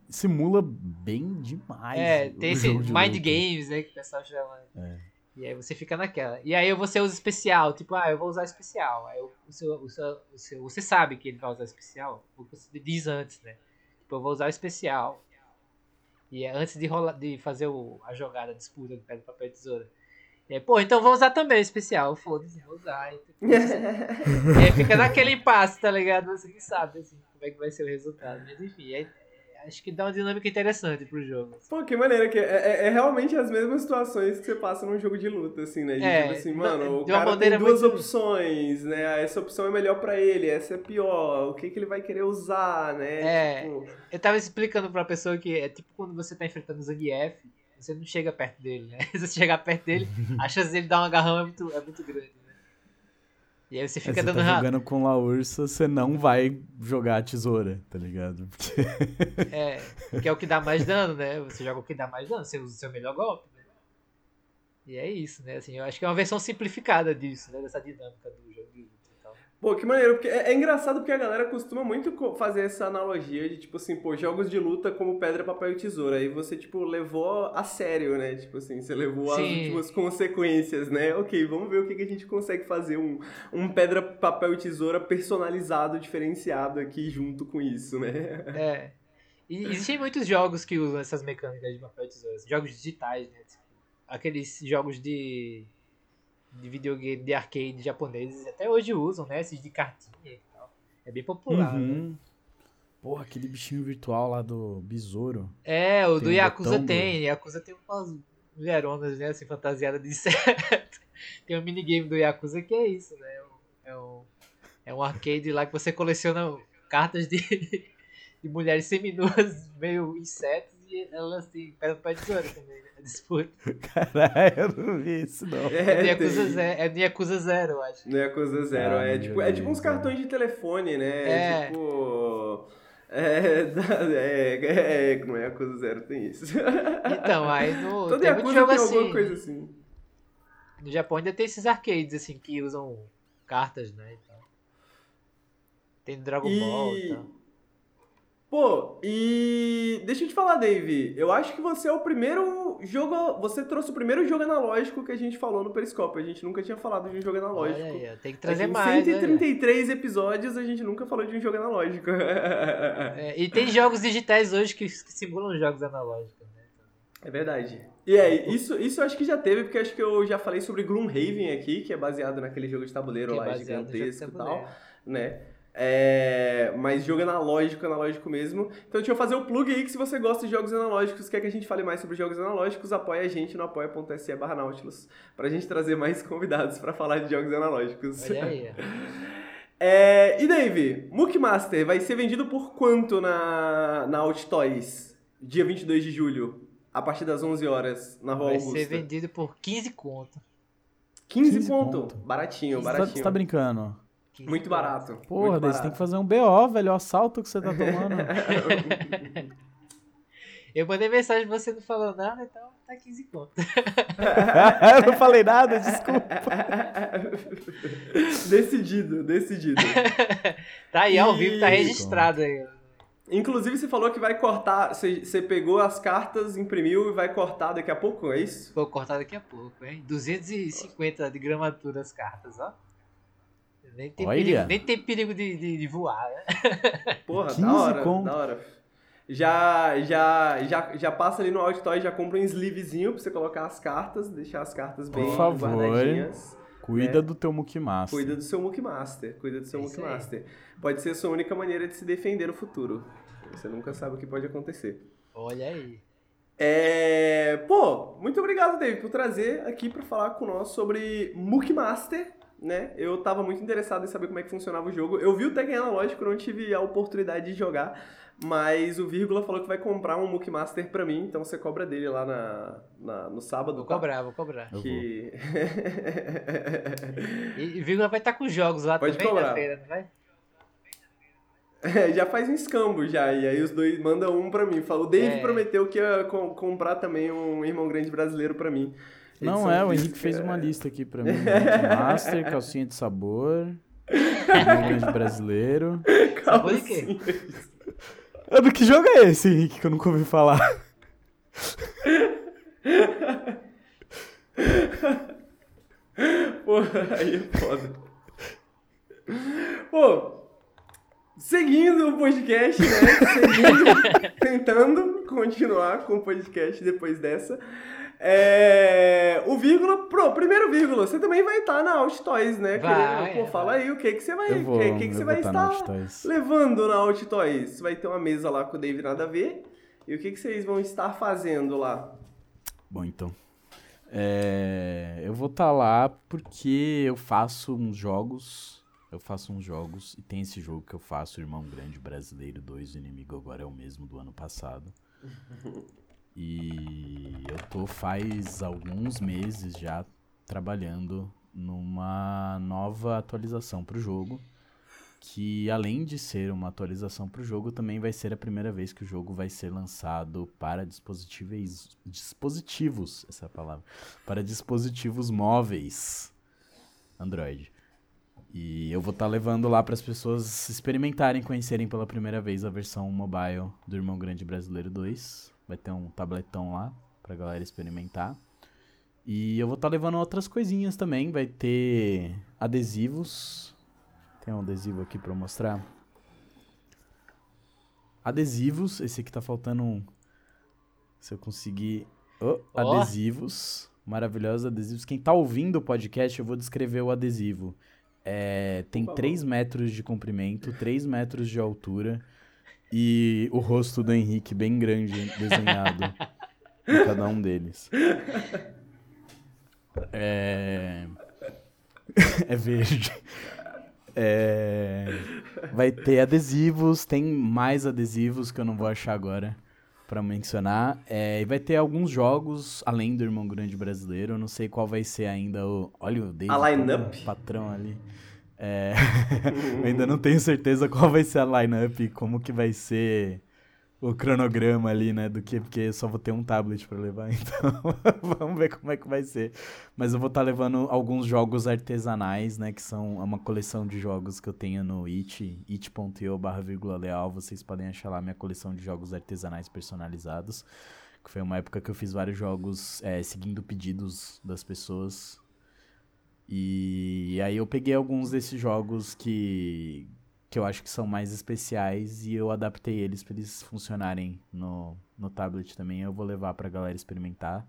simula bem demais. É, o tem esse jogo de mind luta. games, né, que o pessoal chama. É. E aí você fica naquela. E aí você usa especial, tipo, ah, eu vou usar especial. Aí o seu, o seu, o seu, você sabe que ele vai usar especial, porque você diz antes, né? Tipo, eu vou usar o especial. E é antes de, rolar, de fazer o, a jogada, a disputa do pedra, papel e tesoura. É, pô, então vou usar também o especial, foda-se, vou usar. E aí fica naquele impasse, tá ligado? Você não sabe assim, como é que vai ser o resultado. Mas enfim, é, acho que dá uma dinâmica interessante pro jogo. Pô, que maneira que é, é, é, realmente as mesmas situações que você passa num jogo de luta, assim, né? De, É, tipo assim, mano, o cara tem duas muito- opções, né? Essa opção é melhor pra ele, essa é pior. O que, que ele vai querer usar, né? É. Tipo, Eu tava explicando pra pessoa que é tipo quando você tá enfrentando o Zangief, você não chega perto dele, né? Se você chegar perto dele, a chance dele dar um agarrão é muito, é muito grande? E aí você fica você dando tá jogando com Laursa, você não vai jogar a tesoura, tá ligado? Porque É, que é o que dá mais dano, né? Você joga o que dá mais dano, você usa o seu melhor golpe. Né? E é isso, né? Assim, eu acho que é uma versão simplificada disso, né? Dessa dinâmica do jogo de luta e tal. Pô, que maneiro, porque é, é engraçado porque a galera costuma muito fazer essa analogia de, tipo assim, pô, jogos de luta como pedra, papel e tesoura. Aí você, tipo, levou a sério, né? Tipo assim, você levou as Sim. últimas consequências, né? Ok, vamos ver o que, que a gente consegue fazer um, um pedra, papel e tesoura personalizado, diferenciado aqui junto com isso, né? É. E existem muitos jogos que usam essas mecânicas de papel e tesoura. Jogos digitais, né? Tipo, aqueles jogos de, de videogame, de arcade japoneses, até hoje usam, né? Esses de cartinha e tal. É bem popular. né? Uhum. Porra, aquele bichinho virtual lá do besouro. É, o Tem do um Yakuza do- tem. Yakuza tem umas mulheronas, né? Assim, fantasiadas de inseto. tem um minigame do Yakuza que é isso, né? É um, é um arcade lá que você coleciona cartas de, de mulheres seminuas, meio insetos, e elas têm pedra pra tesoura também, né? A disputa. Caralho, eu não vi isso, não. É, no Yakuza tem- Zero, é Yakuza Zero, eu acho. Não é zero, Ah, é tipo, é tipo uns cartões de telefone, né? É. Tipo. É, da- é, é, não é a coisa zero, tem isso. Então, aí no. Todo tem muito Yakuza jogo tem assim. alguma coisa assim. No Japão ainda tem esses arcades, assim, que usam cartas, né? e tal. Tem Dragon Ball e E. tal. Pô, e. Deixa eu te falar, Dave. Eu acho que você é o primeiro jogo. Você trouxe o primeiro jogo analógico que a gente falou no Periscope. A gente nunca tinha falado de um jogo analógico. Olha aí, tem que Aqui trazer em mais. né? 133 episódios a gente nunca falou de um jogo analógico. É, e tem jogos digitais hoje que, simulam jogos analógicos, né? É verdade. E é, isso, isso eu acho que já teve, porque acho que eu já falei sobre Gloomhaven aqui, que é baseado naquele jogo de tabuleiro Que é lá, de gigantesco e tal, né? É, mas jogo analógico, analógico mesmo. Então deixa eu fazer o plug aí que se você gosta de jogos analógicos, quer que a gente fale mais sobre jogos analógicos, apoia a gente no apoia.se barra Nautilus, pra gente trazer mais convidados pra falar de jogos analógicos. Olha aí. É, e Dave, Mook Master vai ser vendido por quanto na, na Out Toys? Dia 22 de julho, a partir das 11 horas, na Rua Vai Augusta. ser vendido por 15 conto. 15, 15 ponto. ponto. Baratinho, Você tá, baratinho. você tá brincando? 15 Muito barato. Porra, muito daí você tem barato. que fazer um BO, velho. O assalto que você tá tomando. Eu mandei mensagem e você não falou nada, então tá 15 conto. eu não falei nada, desculpa. decidido, decidido. Tá aí, ao E- vivo, tá registrado aí. Inclusive, você falou que vai cortar. Você, você pegou as cartas, imprimiu e vai cortar daqui a pouco, é isso? Vou cortar daqui a pouco, hein? 250 de gramatura as cartas, ó. Nem tem Olha. perigo, nem tem perigo de, de, de voar, né? Porra, 15 da hora, conto. da hora. Já, já, já, já passa ali no Outdoor e já compra um sleevezinho pra você colocar as cartas, deixar as cartas bem Por favor. guardadinhas. Cuida É. do teu Mukimaster. Cuida do seu Mook Master, cuida do seu É Mook isso aí. Master. Pode ser a sua única maneira de se defender no futuro. Você nunca sabe o que pode acontecer. Olha aí. É... Pô, muito obrigado, David, por trazer aqui pra falar com nós sobre Mook Master, né? Eu tava muito interessado em saber como é que funcionava o jogo. Eu vi o Tekken Analógico, não tive a oportunidade de jogar, mas o Vírgula falou que vai comprar um Mook Master pra mim, então você cobra dele lá na, na- no sábado. Vou tá? cobrar, vou cobrar. Eu Que... E, e Vírgula vai estar com jogos lá Pode também cobrar. na feira, não vai? É, já faz um escambo já, e aí os dois mandam um pra mim. Fala, o Dave É. prometeu que ia com- comprar também um irmão grande brasileiro pra mim. Não é, o. Henrique fez uma lista aqui pra mim. Master, calcinha de sabor, grande brasileiro. Sabor de quê? Do que jogo é esse, Henrique, que eu nunca ouvi falar? Pô, aí é foda. Pô, seguindo o podcast, né? Seguindo, tentando continuar com o podcast depois dessa. É, o vírgula, pro, primeiro vírgula, você também vai estar na Alt Toys, né? Vai, Pô, fala aí o que que você vai, vou, que, que, que você vai estar levando na Alt Toys. Você vai ter uma mesa lá com o David nada a ver. E o que que vocês vão estar fazendo lá? Bom, então. É, eu vou estar lá porque eu faço uns jogos. Eu faço uns jogos. E tem esse jogo que eu faço, Irmão Grande Brasileiro 2, o inimigo agora é o mesmo do ano passado. E eu tô faz alguns meses já trabalhando numa nova atualização pro jogo. Que além de ser uma atualização pro jogo, também vai ser a primeira vez que o jogo vai ser lançado para dispositivos. Dispositivos, essa é palavra. Para dispositivos móveis Android. E eu vou estar levando lá para as pessoas experimentarem, conhecerem pela primeira vez a versão mobile do Irmão Grande Brasileiro 2. Vai ter um tabletão lá pra galera experimentar. E eu vou estar levando outras coisinhas também. Vai ter adesivos. Tem um adesivo aqui pra eu mostrar. Adesivos. Esse aqui tá faltando um. Se eu conseguir. Oh, Ó. Adesivos. Maravilhosos adesivos. Quem tá ouvindo o podcast, eu vou descrever o adesivo. É, tem Por favor. 3 metros de comprimento, 3 metros de altura e o rosto do Henrique bem grande desenhado em cada um deles. É, é verde. É, Vai ter adesivos, tem mais adesivos que eu não vou achar agora pra mencionar. É, e vai ter alguns jogos além do Irmão Grande Brasileiro. Eu não sei qual vai ser ainda o. Olha o David, A line-up? patrão ali. É, eu ainda não tenho certeza qual vai ser a lineup como que vai ser o cronograma ali, né? Do que, porque eu só vou ter um tablet pra levar, então vamos ver como é que vai ser. Mas eu vou estar levando alguns jogos artesanais, né? Que são uma coleção de jogos que eu tenho no it, it.io barra vírgula leal. Vocês podem achar lá minha coleção de jogos artesanais personalizados. Que foi uma época que eu fiz vários jogos é, seguindo pedidos das pessoas. E aí eu peguei alguns desses jogos que, que eu acho que são mais especiais e eu adaptei eles para eles funcionarem no, no tablet também. Eu vou levar pra galera experimentar.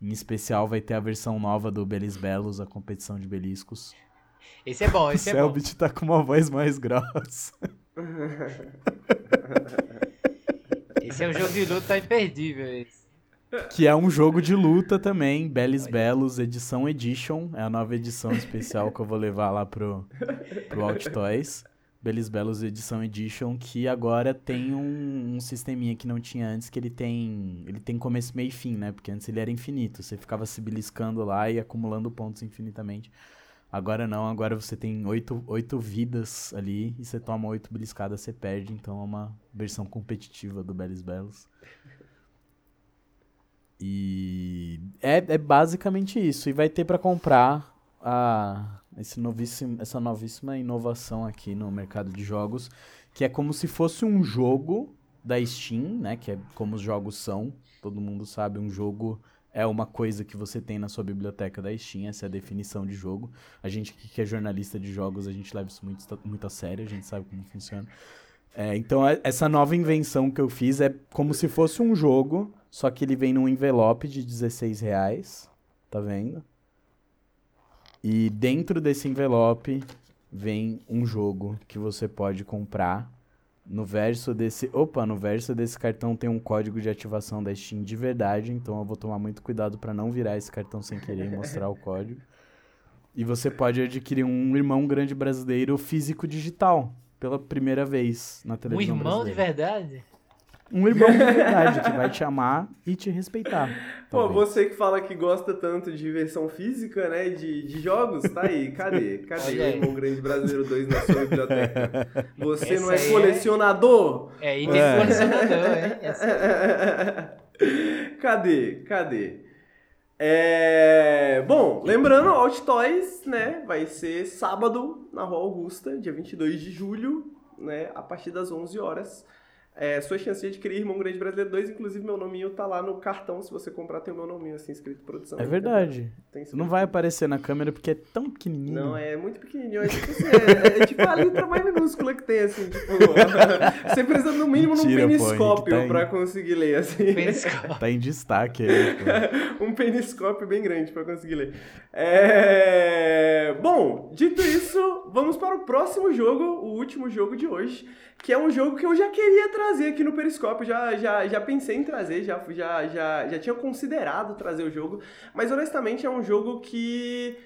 Em especial vai ter a versão nova do Belis Belos, a competição de beliscos. Esse é bom, O esse é bom. Selbit tá com uma voz mais grossa. Esse é um jogo de luta imperdível. Esse. Que é um jogo de luta também, Belis Belos Edição Edition. É a nova edição especial que eu vou levar lá pro, pro Alt Toys. Belis Belos Edição Edition, que agora tem um, um sisteminha que não tinha antes, que ele tem. Ele tem começo, meio e fim, né? Porque antes ele era infinito. Você ficava se beliscando lá e acumulando pontos infinitamente. Agora não, agora você tem oito, oito vidas ali e você toma oito beliscadas, você perde. Então é uma versão competitiva do Belis Belos. E é, é basicamente isso. E vai ter pra comprar a, esse novíssimo, essa novíssima inovação aqui no mercado de jogos, que é como se fosse um jogo da Steam, né? Que é como os jogos são. Todo mundo sabe, um jogo é uma coisa que você tem na sua biblioteca da Steam, essa é a definição de jogo. A gente que é jornalista de jogos, a gente leva isso muito, muito a sério, a gente sabe como funciona. É, então, é- essa nova invenção que eu fiz é como se fosse um jogo, só que ele vem num envelope de 16 reais, tá vendo? E dentro desse envelope vem um jogo que você pode comprar. No verso desse. Opa, no verso desse cartão tem um código de ativação da Steam de verdade, então eu vou tomar muito cuidado para não virar esse cartão sem querer e mostrar o código. E você pode adquirir um irmão grande brasileiro físico digital pela primeira vez na Um televisão irmão de brasileira. verdade? Um irmão de verdade que vai te amar e te respeitar. Pô, talvez. você que fala que gosta tanto de versão física, né, de, de jogos, tá aí, cadê? Cadê o. Irmão Grande Brasileiro 2 na sua biblioteca? Você Essa não é é- colecionador? É, item É. colecionador, hein? Essa- cadê? Cadê? É... Bom, lembrando, Alt Toys, né, vai ser sábado na Rua Augusta, dia 22 de julho, né, a partir das 11 horas. É, sua chance de adquirir Irmão Grande Brasileiro 2, inclusive meu nominho tá lá no cartão, se você comprar tem o meu nominho assim, escrito produção. É verdade. Tem Não vai aparecer na câmera porque é tão pequenininho. Não, é muito pequenininho. É tipo, assim, é, é tipo a letra mais minúscula que tem, assim, tipo... você precisa no mínimo Mentira, num pô, peniscópio Henrique, tá pra conseguir ler, assim. Peniscópio. Tá em destaque aí. pô. um peniscópio bem grande pra conseguir ler. É... Bom, dito isso, vamos para o próximo jogo, o último jogo de hoje, que é um jogo que eu já queria trazer aqui no Periscópio, já, já, já pensei em trazer, já, já, já, já tinha considerado trazer o jogo, mas honestamente é um jogo que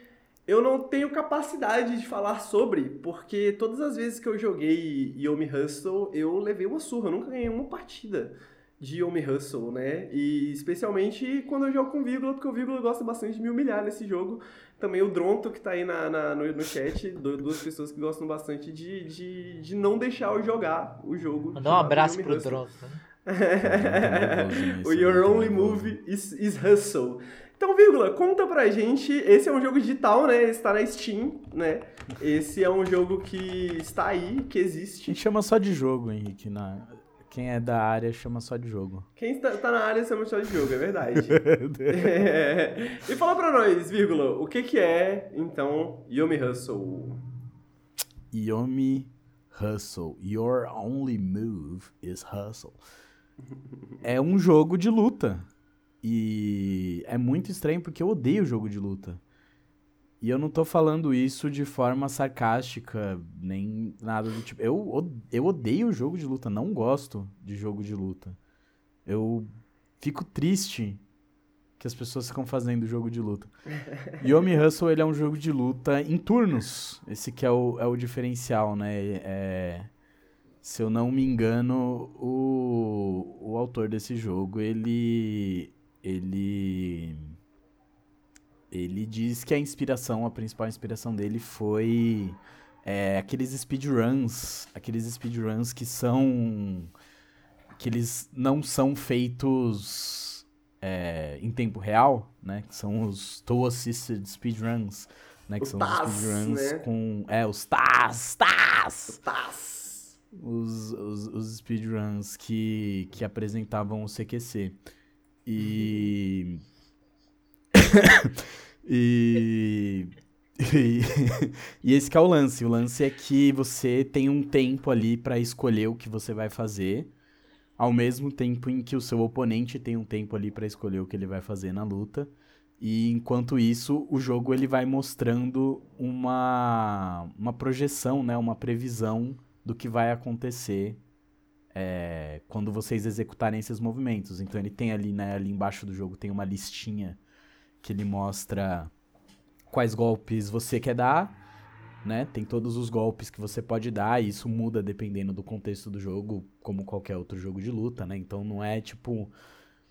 eu não tenho capacidade de falar sobre, porque todas as vezes que eu joguei Yomi Hustle, eu levei uma surra, eu nunca ganhei uma partida de Yomi Hustle, né? E especialmente quando eu jogo com Vírgula, porque o Vírgula gosta bastante de me humilhar nesse jogo. Também o Dronto, que tá aí na, na- no, no chat, du- duas pessoas que gostam bastante de, de, de não deixar eu jogar o jogo. Mandar um abraço pro Hustle. Dronto. né? o Your Only. Move is, is Hustle. Então, vírgula, conta pra gente. Esse é um jogo digital, né? Está na Steam, né? Esse é um jogo que está aí, que A existe. gente chama só de jogo, Henrique. Na... Quem é da área chama só de jogo. Quem está, está na área chama só de jogo, é verdade. É. E fala pra nós, vírgula, o que que é, então, Yomi Hustle? Yomi Hustle. Your only move is hustle. É um jogo de luta. E é muito estranho porque eu odeio jogo de luta. E eu não tô falando isso de forma sarcástica, nem nada do tipo. Eu, o- eu odeio jogo de luta, não gosto de jogo de luta. Eu fico triste que as pessoas ficam fazendo jogo de luta. Yomi Hustle, ele é um jogo de luta em turnos. Esse que é o, é o diferencial, né? É, se eu não me engano, o, o autor desse jogo, ele... Ele... Ele diz que a inspiração, a principal inspiração dele foi é, aqueles speedruns, aqueles speedruns que são que eles não são feitos é, em tempo real, né? Que são os Tool Assisted Speedruns, né? Que Os são TAS, os speedruns né? com... É, os TAS, TAS! Taz. Os, os, os speedruns que, que apresentavam o CQC. E... e... E, e esse é o lance. O lance é que você tem um tempo ali pra escolher o que você vai fazer, ao mesmo tempo em que o seu oponente tem um tempo ali pra escolher o que ele vai fazer na luta. E enquanto isso, o jogo ele vai mostrando uma, uma projeção, né, uma previsão do que vai acontecer é, quando vocês executarem esses movimentos. Então ele tem ali, né, ali embaixo do jogo tem uma listinha que ele mostra quais golpes você quer dar, né? Tem todos os golpes que você pode dar, e isso muda dependendo do contexto do jogo, como qualquer outro jogo de luta, né? Então não é tipo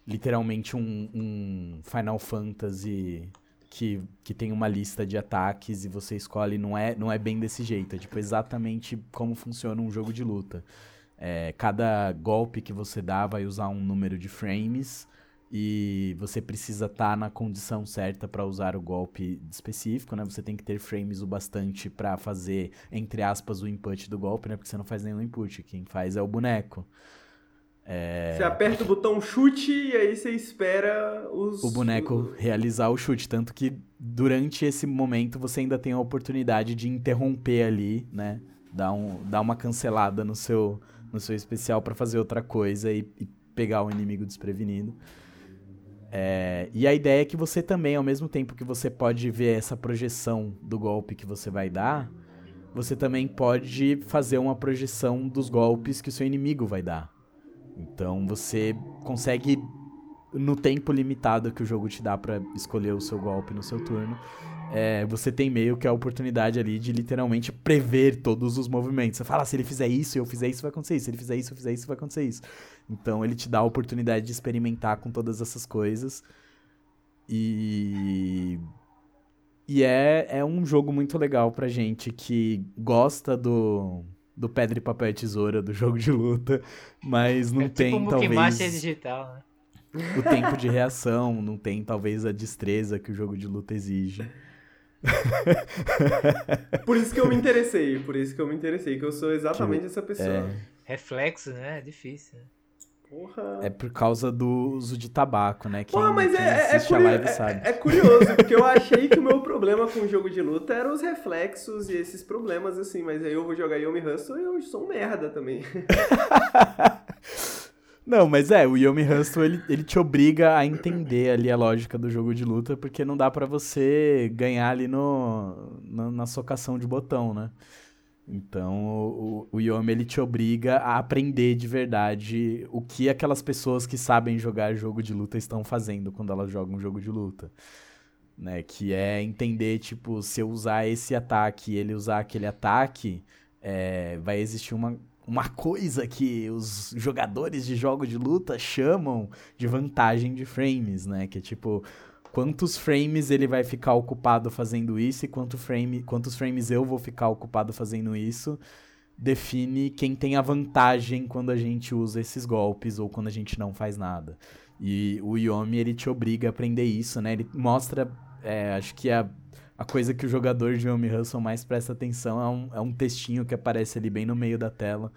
literalmente um, um Final Fantasy que, que tem uma lista de ataques e você escolhe, não é, não é bem desse jeito, é tipo exatamente como funciona um jogo de luta. É, cada golpe que você dá vai usar um número de frames e você precisa estar na condição certa para usar o golpe específico, né? Você tem que ter frames o bastante para fazer, entre aspas, o input do golpe, né? Porque você não faz nenhum input, quem faz é o boneco. Você aperta o botão chute e aí você espera os... o boneco realizar o chute. Tanto que durante esse momento você ainda tem a oportunidade de interromper ali, né? Dar, um, dar uma cancelada no seu, no seu especial pra fazer outra coisa e, e pegar o inimigo desprevenido. É, e a ideia é que você também, ao mesmo tempo que você pode ver essa projeção do golpe que você vai dar, você também pode fazer uma projeção dos golpes que o seu inimigo vai dar. Então você consegue, no tempo limitado que o jogo te dá pra escolher o seu golpe no seu turno, é, você tem meio que a oportunidade ali de literalmente prever todos os movimentos. Você fala, "Ah, se ele fizer isso eu fizer isso, vai acontecer isso. Se ele fizer isso, eu fizer isso, vai acontecer isso. Então ele te dá a oportunidade de experimentar com todas essas coisas. E. E é, é um jogo muito legal pra gente que gosta do, do pedra e papel e tesoura, do jogo de luta, mas não é tem tipo um talvez digital, né? o tempo de reação, não tem talvez a destreza que o jogo de luta exige. Por isso que eu me interessei, por isso que eu me interessei, que eu sou exatamente essa pessoa. É, Reflexo, né? É difícil. Né? Porra. É por causa do uso de tabaco, né? Quem, Porra, mas quem é, é, a curio- live é- sabe. é curioso, porque eu achei que o meu problema com o jogo de luta eram os reflexos e esses problemas, assim, mas aí eu vou jogar Yomi Hustle e eu sou um merda também. Não, mas é, o Yomi Hustle, ele, ele te obriga a entender ali a lógica do jogo de luta, porque não dá pra você ganhar ali no, no- na socação de botão, né? Então, o, o Yomi, ele te obriga a aprender de verdade o que aquelas pessoas que sabem jogar jogo de luta estão fazendo quando elas jogam jogo de luta. Né? Que é entender, tipo, se eu usar esse ataque e ele usar aquele ataque, é, vai existir uma, uma coisa que os jogadores de jogo de luta chamam de vantagem de frames, né? Que é tipo, quantos frames ele vai ficar ocupado fazendo isso e quanto frame, quantos frames eu vou ficar ocupado fazendo isso define quem tem a vantagem quando a gente usa esses golpes ou quando a gente não faz nada. E o Yomi, ele te obriga a aprender isso, né? Ele mostra, é, acho que a, a coisa que o jogador de Yomi Hustle mais presta atenção é um, é um textinho que aparece ali bem no meio da tela,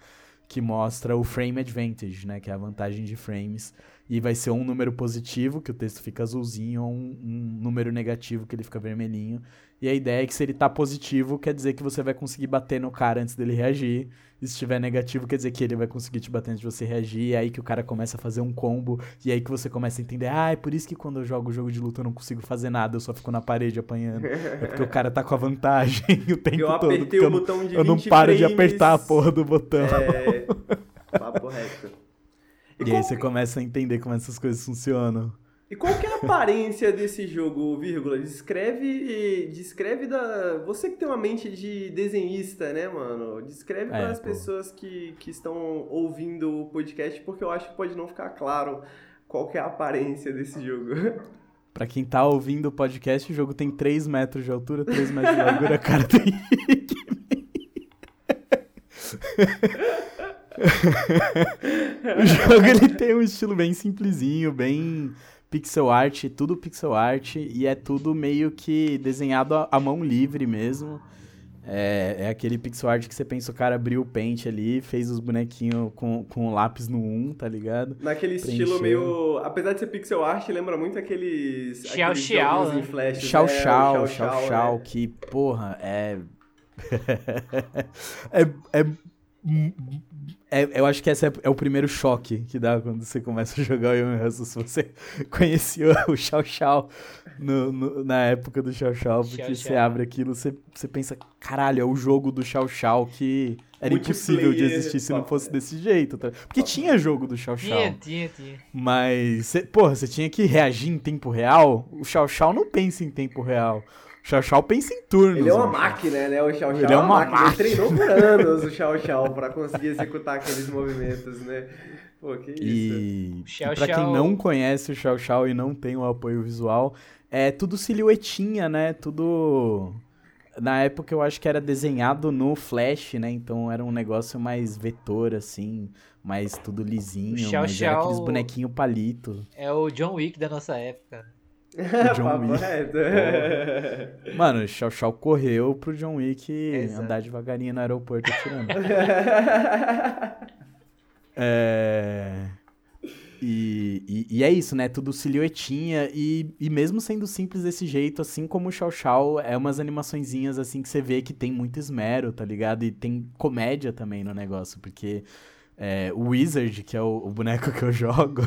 que mostra o frame advantage, né? Que é a vantagem de frames. E vai ser um número positivo, que o texto fica azulzinho, ou um, um número negativo, que ele fica vermelhinho. E a ideia é que se ele tá positivo, quer dizer que você vai conseguir bater no cara antes dele reagir. E se estiver negativo, quer dizer que ele vai conseguir te bater antes de você reagir. E é aí que o cara começa a fazer um combo. E é aí que você começa a entender: ah, é por isso que quando eu jogo jogo de luta eu não consigo fazer nada, eu só fico na parede apanhando. É porque o cara tá com a vantagem o tempo Eu todo. apertei porque o eu botão de eu não 20 paro de frames. apertar a porra do botão. É. Papo reto. E, qual aí você começa a entender como essas coisas funcionam. E qual que é a aparência desse jogo, vírgula? Descreve, descreve da... Você que tem uma mente de desenhista, né, mano? Descreve É, para as pessoas que, que estão ouvindo o podcast, porque eu acho que pode não ficar claro qual que é a aparência desse jogo. Pra quem tá ouvindo o podcast, o jogo tem 3 metros de altura, 3 metros de largura, cara tem. o jogo ele tem um estilo bem simplesinho, bem pixel art, tudo pixel art, e é tudo meio que desenhado à mão livre mesmo. É, é aquele pixel art que você pensa, o cara abriu o paint ali, fez os bonequinhos com, com o lápis no 1, tá ligado? Naquele estilo Preencheu. meio... Apesar de ser pixel art, lembra muito aqueles... Xiao aqueles Xiao, né? em flash. Xiao né? O Xiao, Xiao Xiao, né? que, porra, é. é, é, é- Eu acho que esse é, é o primeiro choque que dá quando você começa a jogar o Young Hustle. Se você conhecia o Xiao Xiao no- no- na época do Xiao Xiao, porque Xiao você Xiao. abre aquilo, você, você pensa, caralho, é o jogo do Xiao Xiao que era impossível de existir se não fosse desse jeito. Tá? Porque tinha jogo do Xiao Xiao. Tinha, tinha, tinha. Mas, cê, porra, você tinha que reagir em tempo real? O Xiao Xiao não pensa em tempo real. Xiao Xiao pensa em turnos. Ele é uma mano. máquina, né? O Xiao Xiao Ele é uma Ele máquina. treinou por anos o Xiao Xiao pra conseguir executar aqueles movimentos, né? Pô, que isso. E, Xiao e pra quem Xiao- não conhece o Xiao Xiao e não tem o apoio visual, é tudo silhuetinha, né? Tudo. Na época eu acho que era desenhado no Flash, né? Então era um negócio mais vetor, assim, mais tudo lisinho, O Xiao mas era aqueles Xiao- bonequinho palito. É o John Wick da nossa época. John Papo Wick. Mano, o Xiao Xiao correu pro John Wick Exato. andar devagarinho no aeroporto atirando. É... E, e, e é isso, né? Tudo silhuetinha. E, e mesmo sendo simples desse jeito, assim como o Xiao Xiao, é umas animaçõezinhas assim que você vê que tem muito esmero, tá ligado? E tem comédia também no negócio, porque é, o Wizard, que é o, o boneco que eu jogo,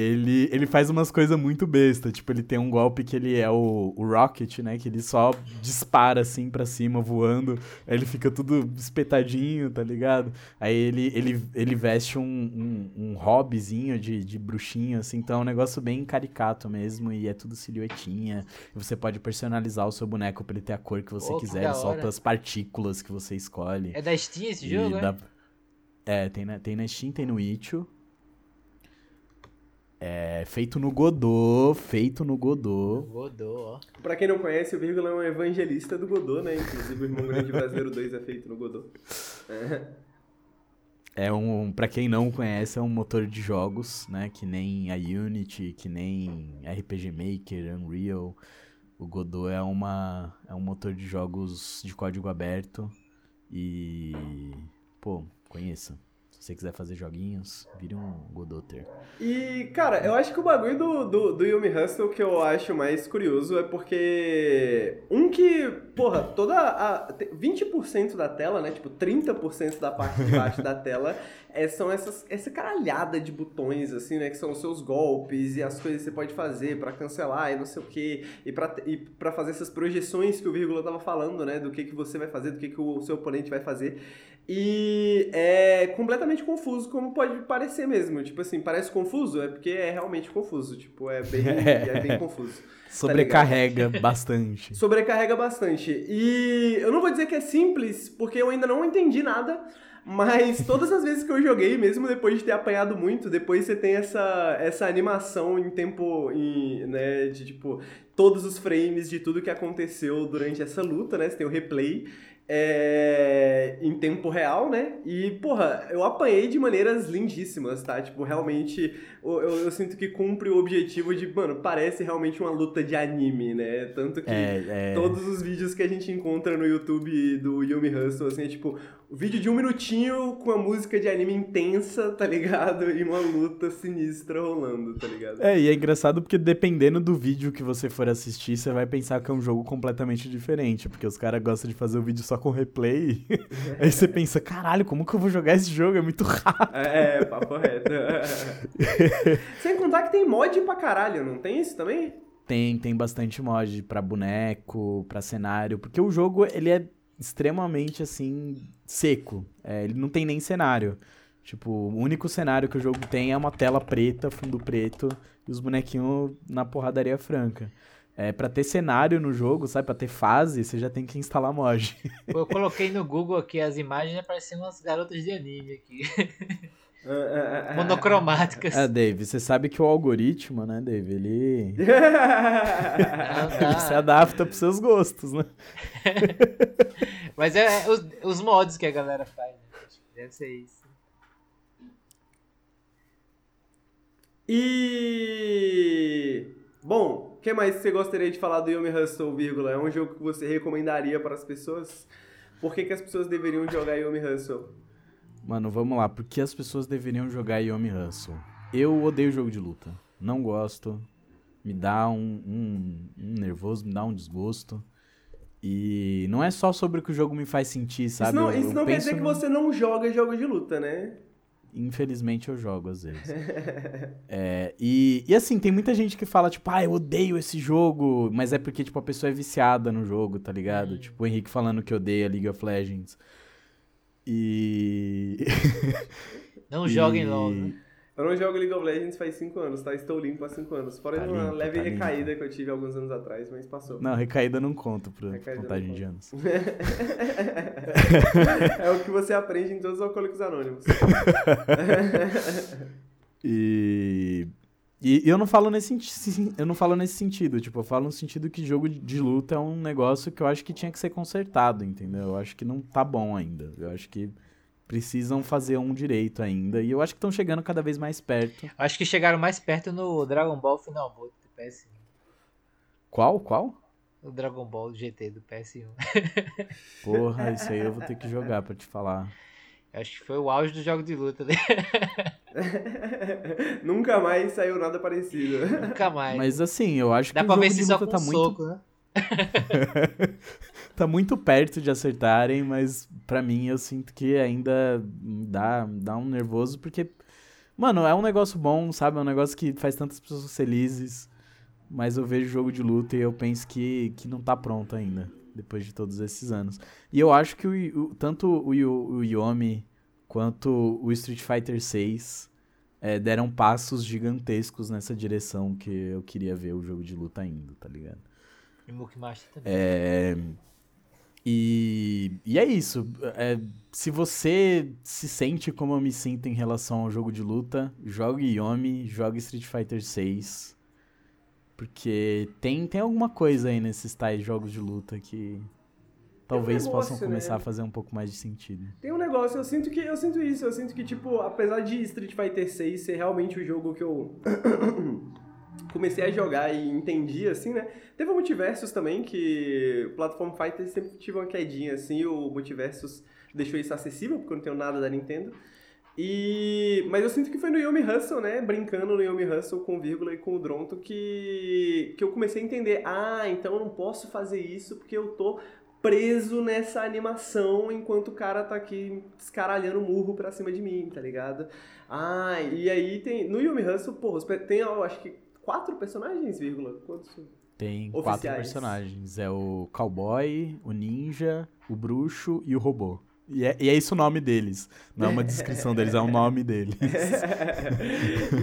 ele, ele faz umas coisas muito besta. Tipo, ele tem um golpe que ele é o, o Rocket, né? Que ele só dispara assim pra cima, voando. Aí ele fica tudo espetadinho, tá ligado? Aí ele, ele, ele veste um, um, um hobbyzinho de, de bruxinho, assim. Então é um negócio bem caricato mesmo. E é tudo silhuetinha. Você pode personalizar o seu boneco pra ele ter a cor que você que quiser. da Ele solta as partículas que você escolhe. É da Steam esse E jogo, né? dá- É, tem na, tem na Steam, tem no Itch.io. É, feito no Godot, feito no Godot. Godot, ó. Pra quem não conhece, o Vírgula é um evangelista do Godot, né? Inclusive o Irmão Grande Brasileiro 2 é feito no Godot. É. É um, para quem não conhece, é um motor de jogos, né, que nem a Unity, que nem RPG Maker, Unreal. O Godot é uma é um motor de jogos de código aberto e pô, conheça. Se você quiser fazer joguinhos, vire um Godoter. E, cara, eu acho que o bagulho do, do, do Yumi Hustle que eu acho mais curioso é porque. Um que, porra, toda a. 20% da tela, né? Tipo, 30% da parte de baixo da tela é, são essas, essa caralhada de botões, assim, né? Que são os seus golpes e as coisas que você pode fazer para cancelar e não sei o quê. E pra, e pra fazer essas projeções que o Vírgula tava falando, né? Do que, que você vai fazer, do que, que o seu oponente vai fazer. E é completamente confuso, como pode parecer mesmo. Tipo assim, parece confuso, é porque é realmente confuso. Tipo, é bem, é bem confuso. Tá Sobrecarrega tá bastante. Sobrecarrega bastante. E eu não vou dizer que é simples, porque eu ainda não entendi nada. Mas todas as vezes que eu joguei, mesmo depois de ter apanhado muito, depois você tem essa, essa animação em tempo, em, né, de tipo, todos os frames de tudo que aconteceu durante essa luta, né? Você tem o replay é, em tempo real, né? E, porra, eu apanhei de maneiras lindíssimas, tá? Tipo, realmente, eu, eu, eu, sinto que cumpre o objetivo de, mano, parece realmente uma luta de anime, né? Tanto que é, é... todos os vídeos que a gente encontra no YouTube do Yumi Hustle, assim, é tipo, vídeo de um minutinho com a música de anime intensa, tá ligado? E uma luta sinistra rolando, tá ligado? É, e é engraçado porque dependendo do vídeo que você for assistir, você vai pensar que é um jogo completamente diferente, porque os caras gostam de fazer o vídeo só com replay. Aí você pensa, caralho, como que eu vou jogar esse jogo? É muito rápido. É, papo reto. Sem contar que tem mod pra caralho, não tem isso também? Tem, tem bastante mod pra boneco, pra cenário, porque o jogo, ele é extremamente, assim, seco. É, ele não tem nem cenário. Tipo, o único cenário que o jogo tem é uma tela preta, fundo preto, e os bonequinhos na porradaria franca. É, pra ter cenário no jogo, sabe? Pra ter fase, você já tem que instalar mod. Eu coloquei no Google aqui as imagens e apareceram umas garotas de anime aqui. Monocromáticas. É, Dave, você sabe que o algoritmo, né, Dave, ele. ele se adapta pros seus gostos, né? Mas é, é os, os, mods que a galera faz, né? Deve ser isso. E. Bom, o que mais você gostaria de falar do Yomi Hustle, vírgula? É um jogo que você recomendaria para as pessoas? Por que, que as pessoas deveriam jogar Yomi Hustle? Mano, vamos lá. Por que as pessoas deveriam jogar Yomi Hustle? Eu odeio jogo de luta. Não gosto. Me dá um, um, um, nervoso, me dá um desgosto. E não é só sobre o que o jogo me faz sentir, sabe? Isso não, isso não quer dizer no... que você não joga jogo de luta, né? Infelizmente eu jogo às vezes. é, e, e assim, tem muita gente que fala, tipo, ah, eu odeio esse jogo, mas é porque, tipo, a pessoa é viciada no jogo, tá ligado? Hum. Tipo, o Henrique falando que odeia League of Legends. E. Não joguem e... LOL, né? Eu não jogo League of Legends faz 5 anos, tá? Estou limpo há 5 anos. Fora tá uma leve tá recaída limpo. que eu tive alguns anos atrás, mas passou. Não, recaída não conta pra recaída contagem de anos. é o que você aprende em todos os Alcoólicos Anônimos. e... E eu não falo nesse eu não falo nesse sentido, tipo, eu falo no sentido que jogo de luta é um negócio que eu acho que tinha que ser consertado, entendeu? Eu acho que não tá bom ainda. Eu acho que precisam fazer um direito ainda. E eu acho que estão chegando cada vez mais perto. Acho que chegaram mais perto no Dragon Ball Final Bolt do PS1. Qual? Qual? O Dragon Ball GT do PS1. Porra, isso aí eu vou ter que jogar pra te falar. Acho que foi o auge do jogo de luta dele. Nunca mais saiu nada parecido. Nunca mais. Mas assim, eu acho Dá que o jogo de luta tá muito. Soco, né? tá muito perto de acertarem, mas para mim eu sinto que ainda dá, dá um nervoso, porque, mano, é um negócio bom, sabe? É um negócio que faz tantas pessoas felizes, mas eu vejo jogo de luta e eu penso que, que não tá pronto ainda, depois de todos esses anos. E eu acho que o, o tanto o, o Yomi quanto o Street Fighter 6 é, deram passos gigantescos nessa direção que eu queria ver o jogo de luta indo, tá ligado? E Mookie Master também. É, e, e é isso. É, se você se sente como eu me sinto em relação ao jogo de luta, jogue Yomi, jogue Street Fighter 6. Porque tem, tem alguma coisa aí nesses tais jogos de luta que talvez um negócio, possam começar né? a fazer um pouco mais de sentido. Tem um negócio, eu sinto que eu sinto isso, eu sinto que tipo, apesar de Street Fighter 6 ser realmente o jogo que eu comecei a jogar e entendi assim, né? Teve o Multiversus também que o Platform Fighter sempre tive uma quedinha assim, o Multiversus deixou isso acessível, porque eu não tenho nada da Nintendo. E... Mas eu sinto que foi no Yomi Hustle, né? Brincando no Yomi Hustle com vírgula e com o Dronto que... que eu comecei a entender. Ah, então eu não posso fazer isso porque eu tô preso nessa animação enquanto o cara tá aqui escaralhando murro pra cima de mim, tá ligado? Ah, e aí tem. No Yumi Hustle, porra, tem, eu acho que quatro personagens, vírgula. Quantos? Tem Oficiais. quatro personagens. É o cowboy, o ninja, o bruxo e o robô. E é, e é isso o nome deles. Não é uma descrição deles, é o nome deles.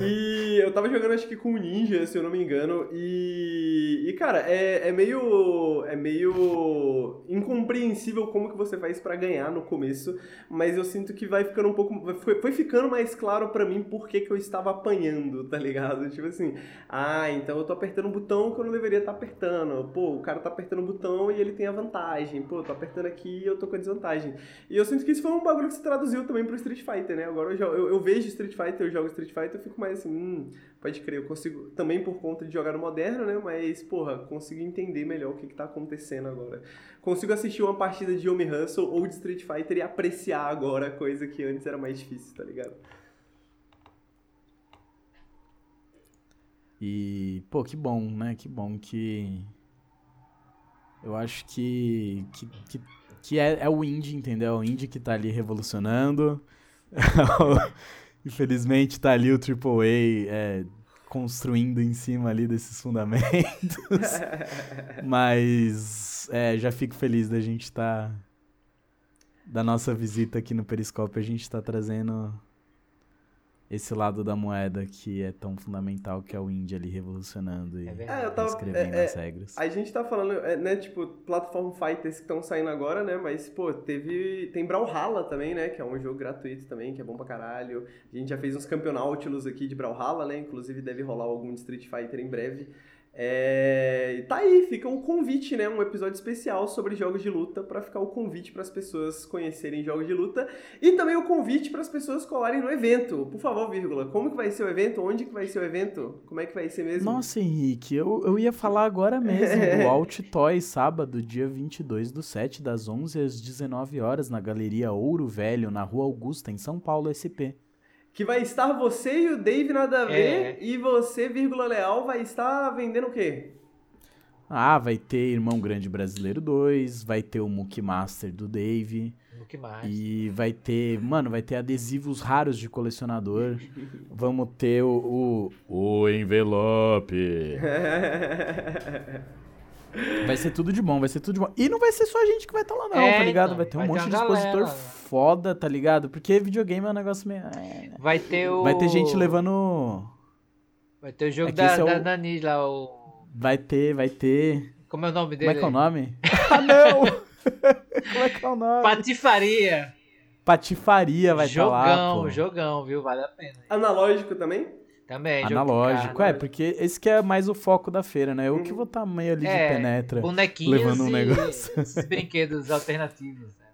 e eu tava jogando acho que com Ninja, se eu não me engano, e, e cara, é, é meio é meio incompreensível como que você faz pra ganhar no começo, mas eu sinto que vai ficando um pouco foi, foi ficando mais claro pra mim por que que eu estava apanhando, tá ligado? Tipo assim, ah, então eu tô apertando um botão que eu não deveria estar tá apertando. Pô, o cara tá apertando o um botão e ele tem a vantagem. Pô, eu tô apertando aqui e eu tô com a desvantagem. E eu sinto que isso foi um bagulho que se traduziu também pro Street Fighter, né? Agora eu, eu, eu vejo Street Fighter, eu jogo Street Fighter, eu fico mais assim, hum, pode crer, eu consigo, também por conta de jogar no moderno, né? Mas, porra, consigo entender melhor o que, que tá acontecendo agora. Consigo assistir uma partida de Yomi Hustle ou de Street Fighter e apreciar agora, coisa que antes era mais difícil, tá ligado? E, pô, que bom, né? Que bom que. Eu acho que. que, que que é, é o indie, entendeu? É o indie que tá ali revolucionando. Infelizmente tá ali o AAA é, construindo em cima ali desses fundamentos. Mas é, já fico feliz da gente estar. Tá, da nossa visita aqui no Periscópio, a gente tá trazendo esse lado da moeda que é tão fundamental, que é o indie ali revolucionando e é, eu tava, escrevendo é, as regras. A gente tá falando, é, né, tipo, platform fighters que estão saindo agora, né, mas, pô, teve, tem Brawlhalla também, né, que é um jogo gratuito também, que é bom pra caralho. A gente já fez uns campeonáutilos aqui de Brawlhalla, né, inclusive deve rolar algum de Street Fighter em breve. É, tá aí, fica um convite, né? Um episódio especial sobre jogos de luta para ficar o convite para as pessoas conhecerem jogos de luta e também o convite para as pessoas colarem no evento. Por favor, vírgula, como que vai ser o evento? Onde que vai ser o evento? Como é que vai ser mesmo? Nossa, Henrique, eu, eu ia falar agora mesmo do Alt Toy, sábado, dia 22 do 7, das 11 às 19 horas, na Galeria Ouro Velho, na Rua Augusta, em São Paulo, SP que vai estar você e o Dave nada a ver, é. e você, vírgula leal, vai estar vendendo o quê? Ah, vai ter Irmão Grande Brasileiro 2, vai ter o Mookie Master do Dave. Mookie Master. E vai ter, mano, vai ter adesivos raros de colecionador. Vamos ter o, o, o envelope. Vai ser tudo de bom, vai ser tudo de bom. E não vai ser só a gente que vai estar tá lá, não, é, tá ligado? Então, vai ter um monte de expositor galera. foda, tá ligado? Porque videogame é um negócio meio. É, vai ter o. Vai ter gente levando. Vai ter o jogo é da, é o... da Nani lá, o. Vai ter, vai ter. Como é o nome dele? Como é que é o nome? ah, não! Como é que é o nome? Patifaria. Patifaria vai estar tá lá. Jogão, jogão, viu? Vale a pena. Analógico também? Também, Analógico, é, porque esse que é mais o foco da feira, né? Eu que vou estar tá meio ali é, de penetra. Levando um negócio. esses brinquedos alternativos, né?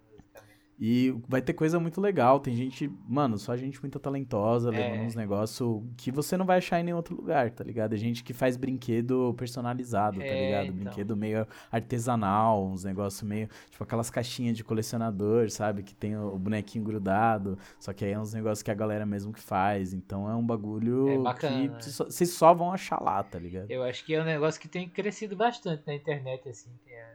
E vai ter coisa muito legal. Tem gente, mano, só gente muito talentosa, é. levando uns negócios que você não vai achar em nenhum outro lugar, tá ligado? É gente que faz brinquedo personalizado, tá é, tá ligado? Então. Brinquedo meio artesanal, uns negócios meio. Tipo aquelas caixinhas de colecionador, sabe? Que tem o bonequinho grudado. Só que aí é uns negócios que a galera mesmo que faz. Então é um bagulho é que né? vocês só vão achar lá, tá ligado? Eu acho que é um negócio que tem crescido bastante na internet, assim. Que é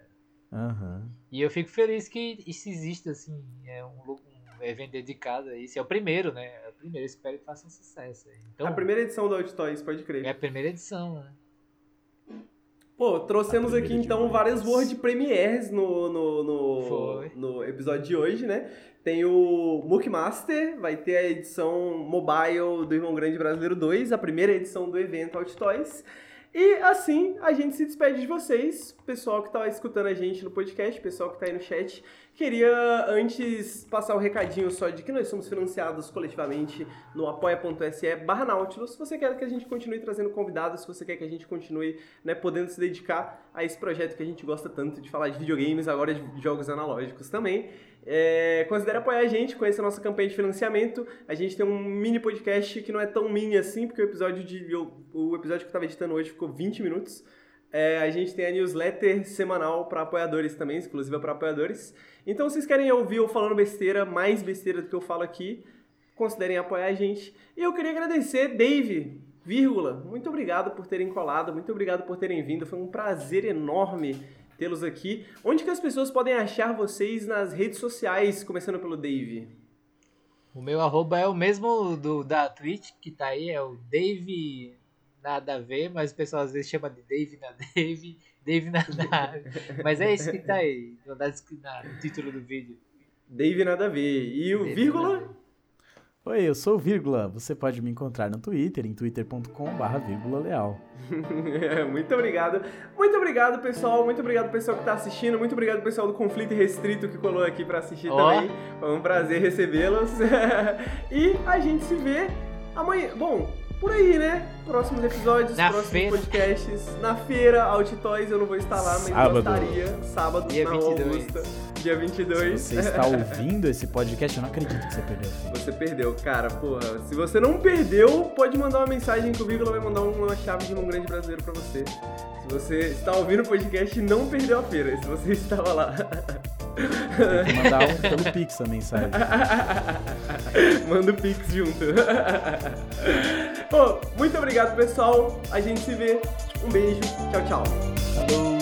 Uhum. E eu fico feliz que isso exista, assim, é um, um evento dedicado a isso. É o primeiro, né? É o primeiro, espero que faça um sucesso. Então, a primeira edição do Out Toys, pode crer. É a primeira edição, né? Pô, trouxemos aqui então várias World Premieres no, no, no, no, episódio de hoje, né? Tem o Mook Master, vai ter a edição mobile do Irmão Grande Brasileiro 2, a primeira edição do evento Out Toys. E assim a gente se despede de vocês, pessoal que está escutando a gente no podcast, pessoal que está aí no chat. Queria antes passar o um recadinho só de que nós somos financiados coletivamente no apoia.se barra Nautilus. Se você quer que a gente continue trazendo convidados, se você quer que a gente continue né, podendo se dedicar a esse projeto que a gente gosta tanto de falar de videogames, agora de jogos analógicos também. É, considere apoiar a gente, conheça a nossa campanha de financiamento. A gente tem um mini podcast que não é tão mini assim, porque o episódio, de, o, episódio que eu estava editando hoje ficou 20 minutos. É, a gente tem a newsletter semanal para apoiadores também, exclusiva para apoiadores. Então, se vocês querem ouvir eu falando besteira, mais besteira do que eu falo aqui, considerem apoiar a gente. E eu queria agradecer, Dave, vírgula, muito obrigado por terem colado, muito obrigado por terem vindo. Foi um prazer enorme tê-los aqui. Onde que as pessoas podem achar vocês nas redes sociais, começando pelo Dave? O meu arroba é o mesmo do da Twitch, que tá aí, é o Dave nada a ver, mas o pessoal às vezes chama de Dave na Dave, Dave na nada. mas é esse que tá aí, no, no título do vídeo. Dave nada a ver. E o Dave vírgula? Oi, eu sou o Vírgula. Você pode me encontrar no Twitter, em twitter.com.br leal. muito obrigado. Muito obrigado, pessoal. Muito obrigado, pessoal que está assistindo. Muito obrigado, pessoal do Conflito Restrito que colou aqui para assistir oh. também. Foi um prazer recebê-los. e a gente se vê amanhã. Bom, por aí, né? Próximos episódios, na próximos feira. podcasts. Na feira, Toys eu não vou estar lá, mas sábado. eu estaria. Sábado, dia na 22. Augusta. Dia 22. Se você está ouvindo esse podcast, eu não acredito que você perdeu. Você perdeu, cara. Porra, se você não perdeu, pode mandar uma mensagem que o Vírgula vai mandar uma chave de um grande brasileiro pra você. Se você está ouvindo o podcast e não perdeu a feira, se você estava lá. Tem que mandar um pelo Pix a mensagem. Manda o Pix junto. Muito obrigado, pessoal. A gente se vê. Um beijo. Tchau, tchau. Falou.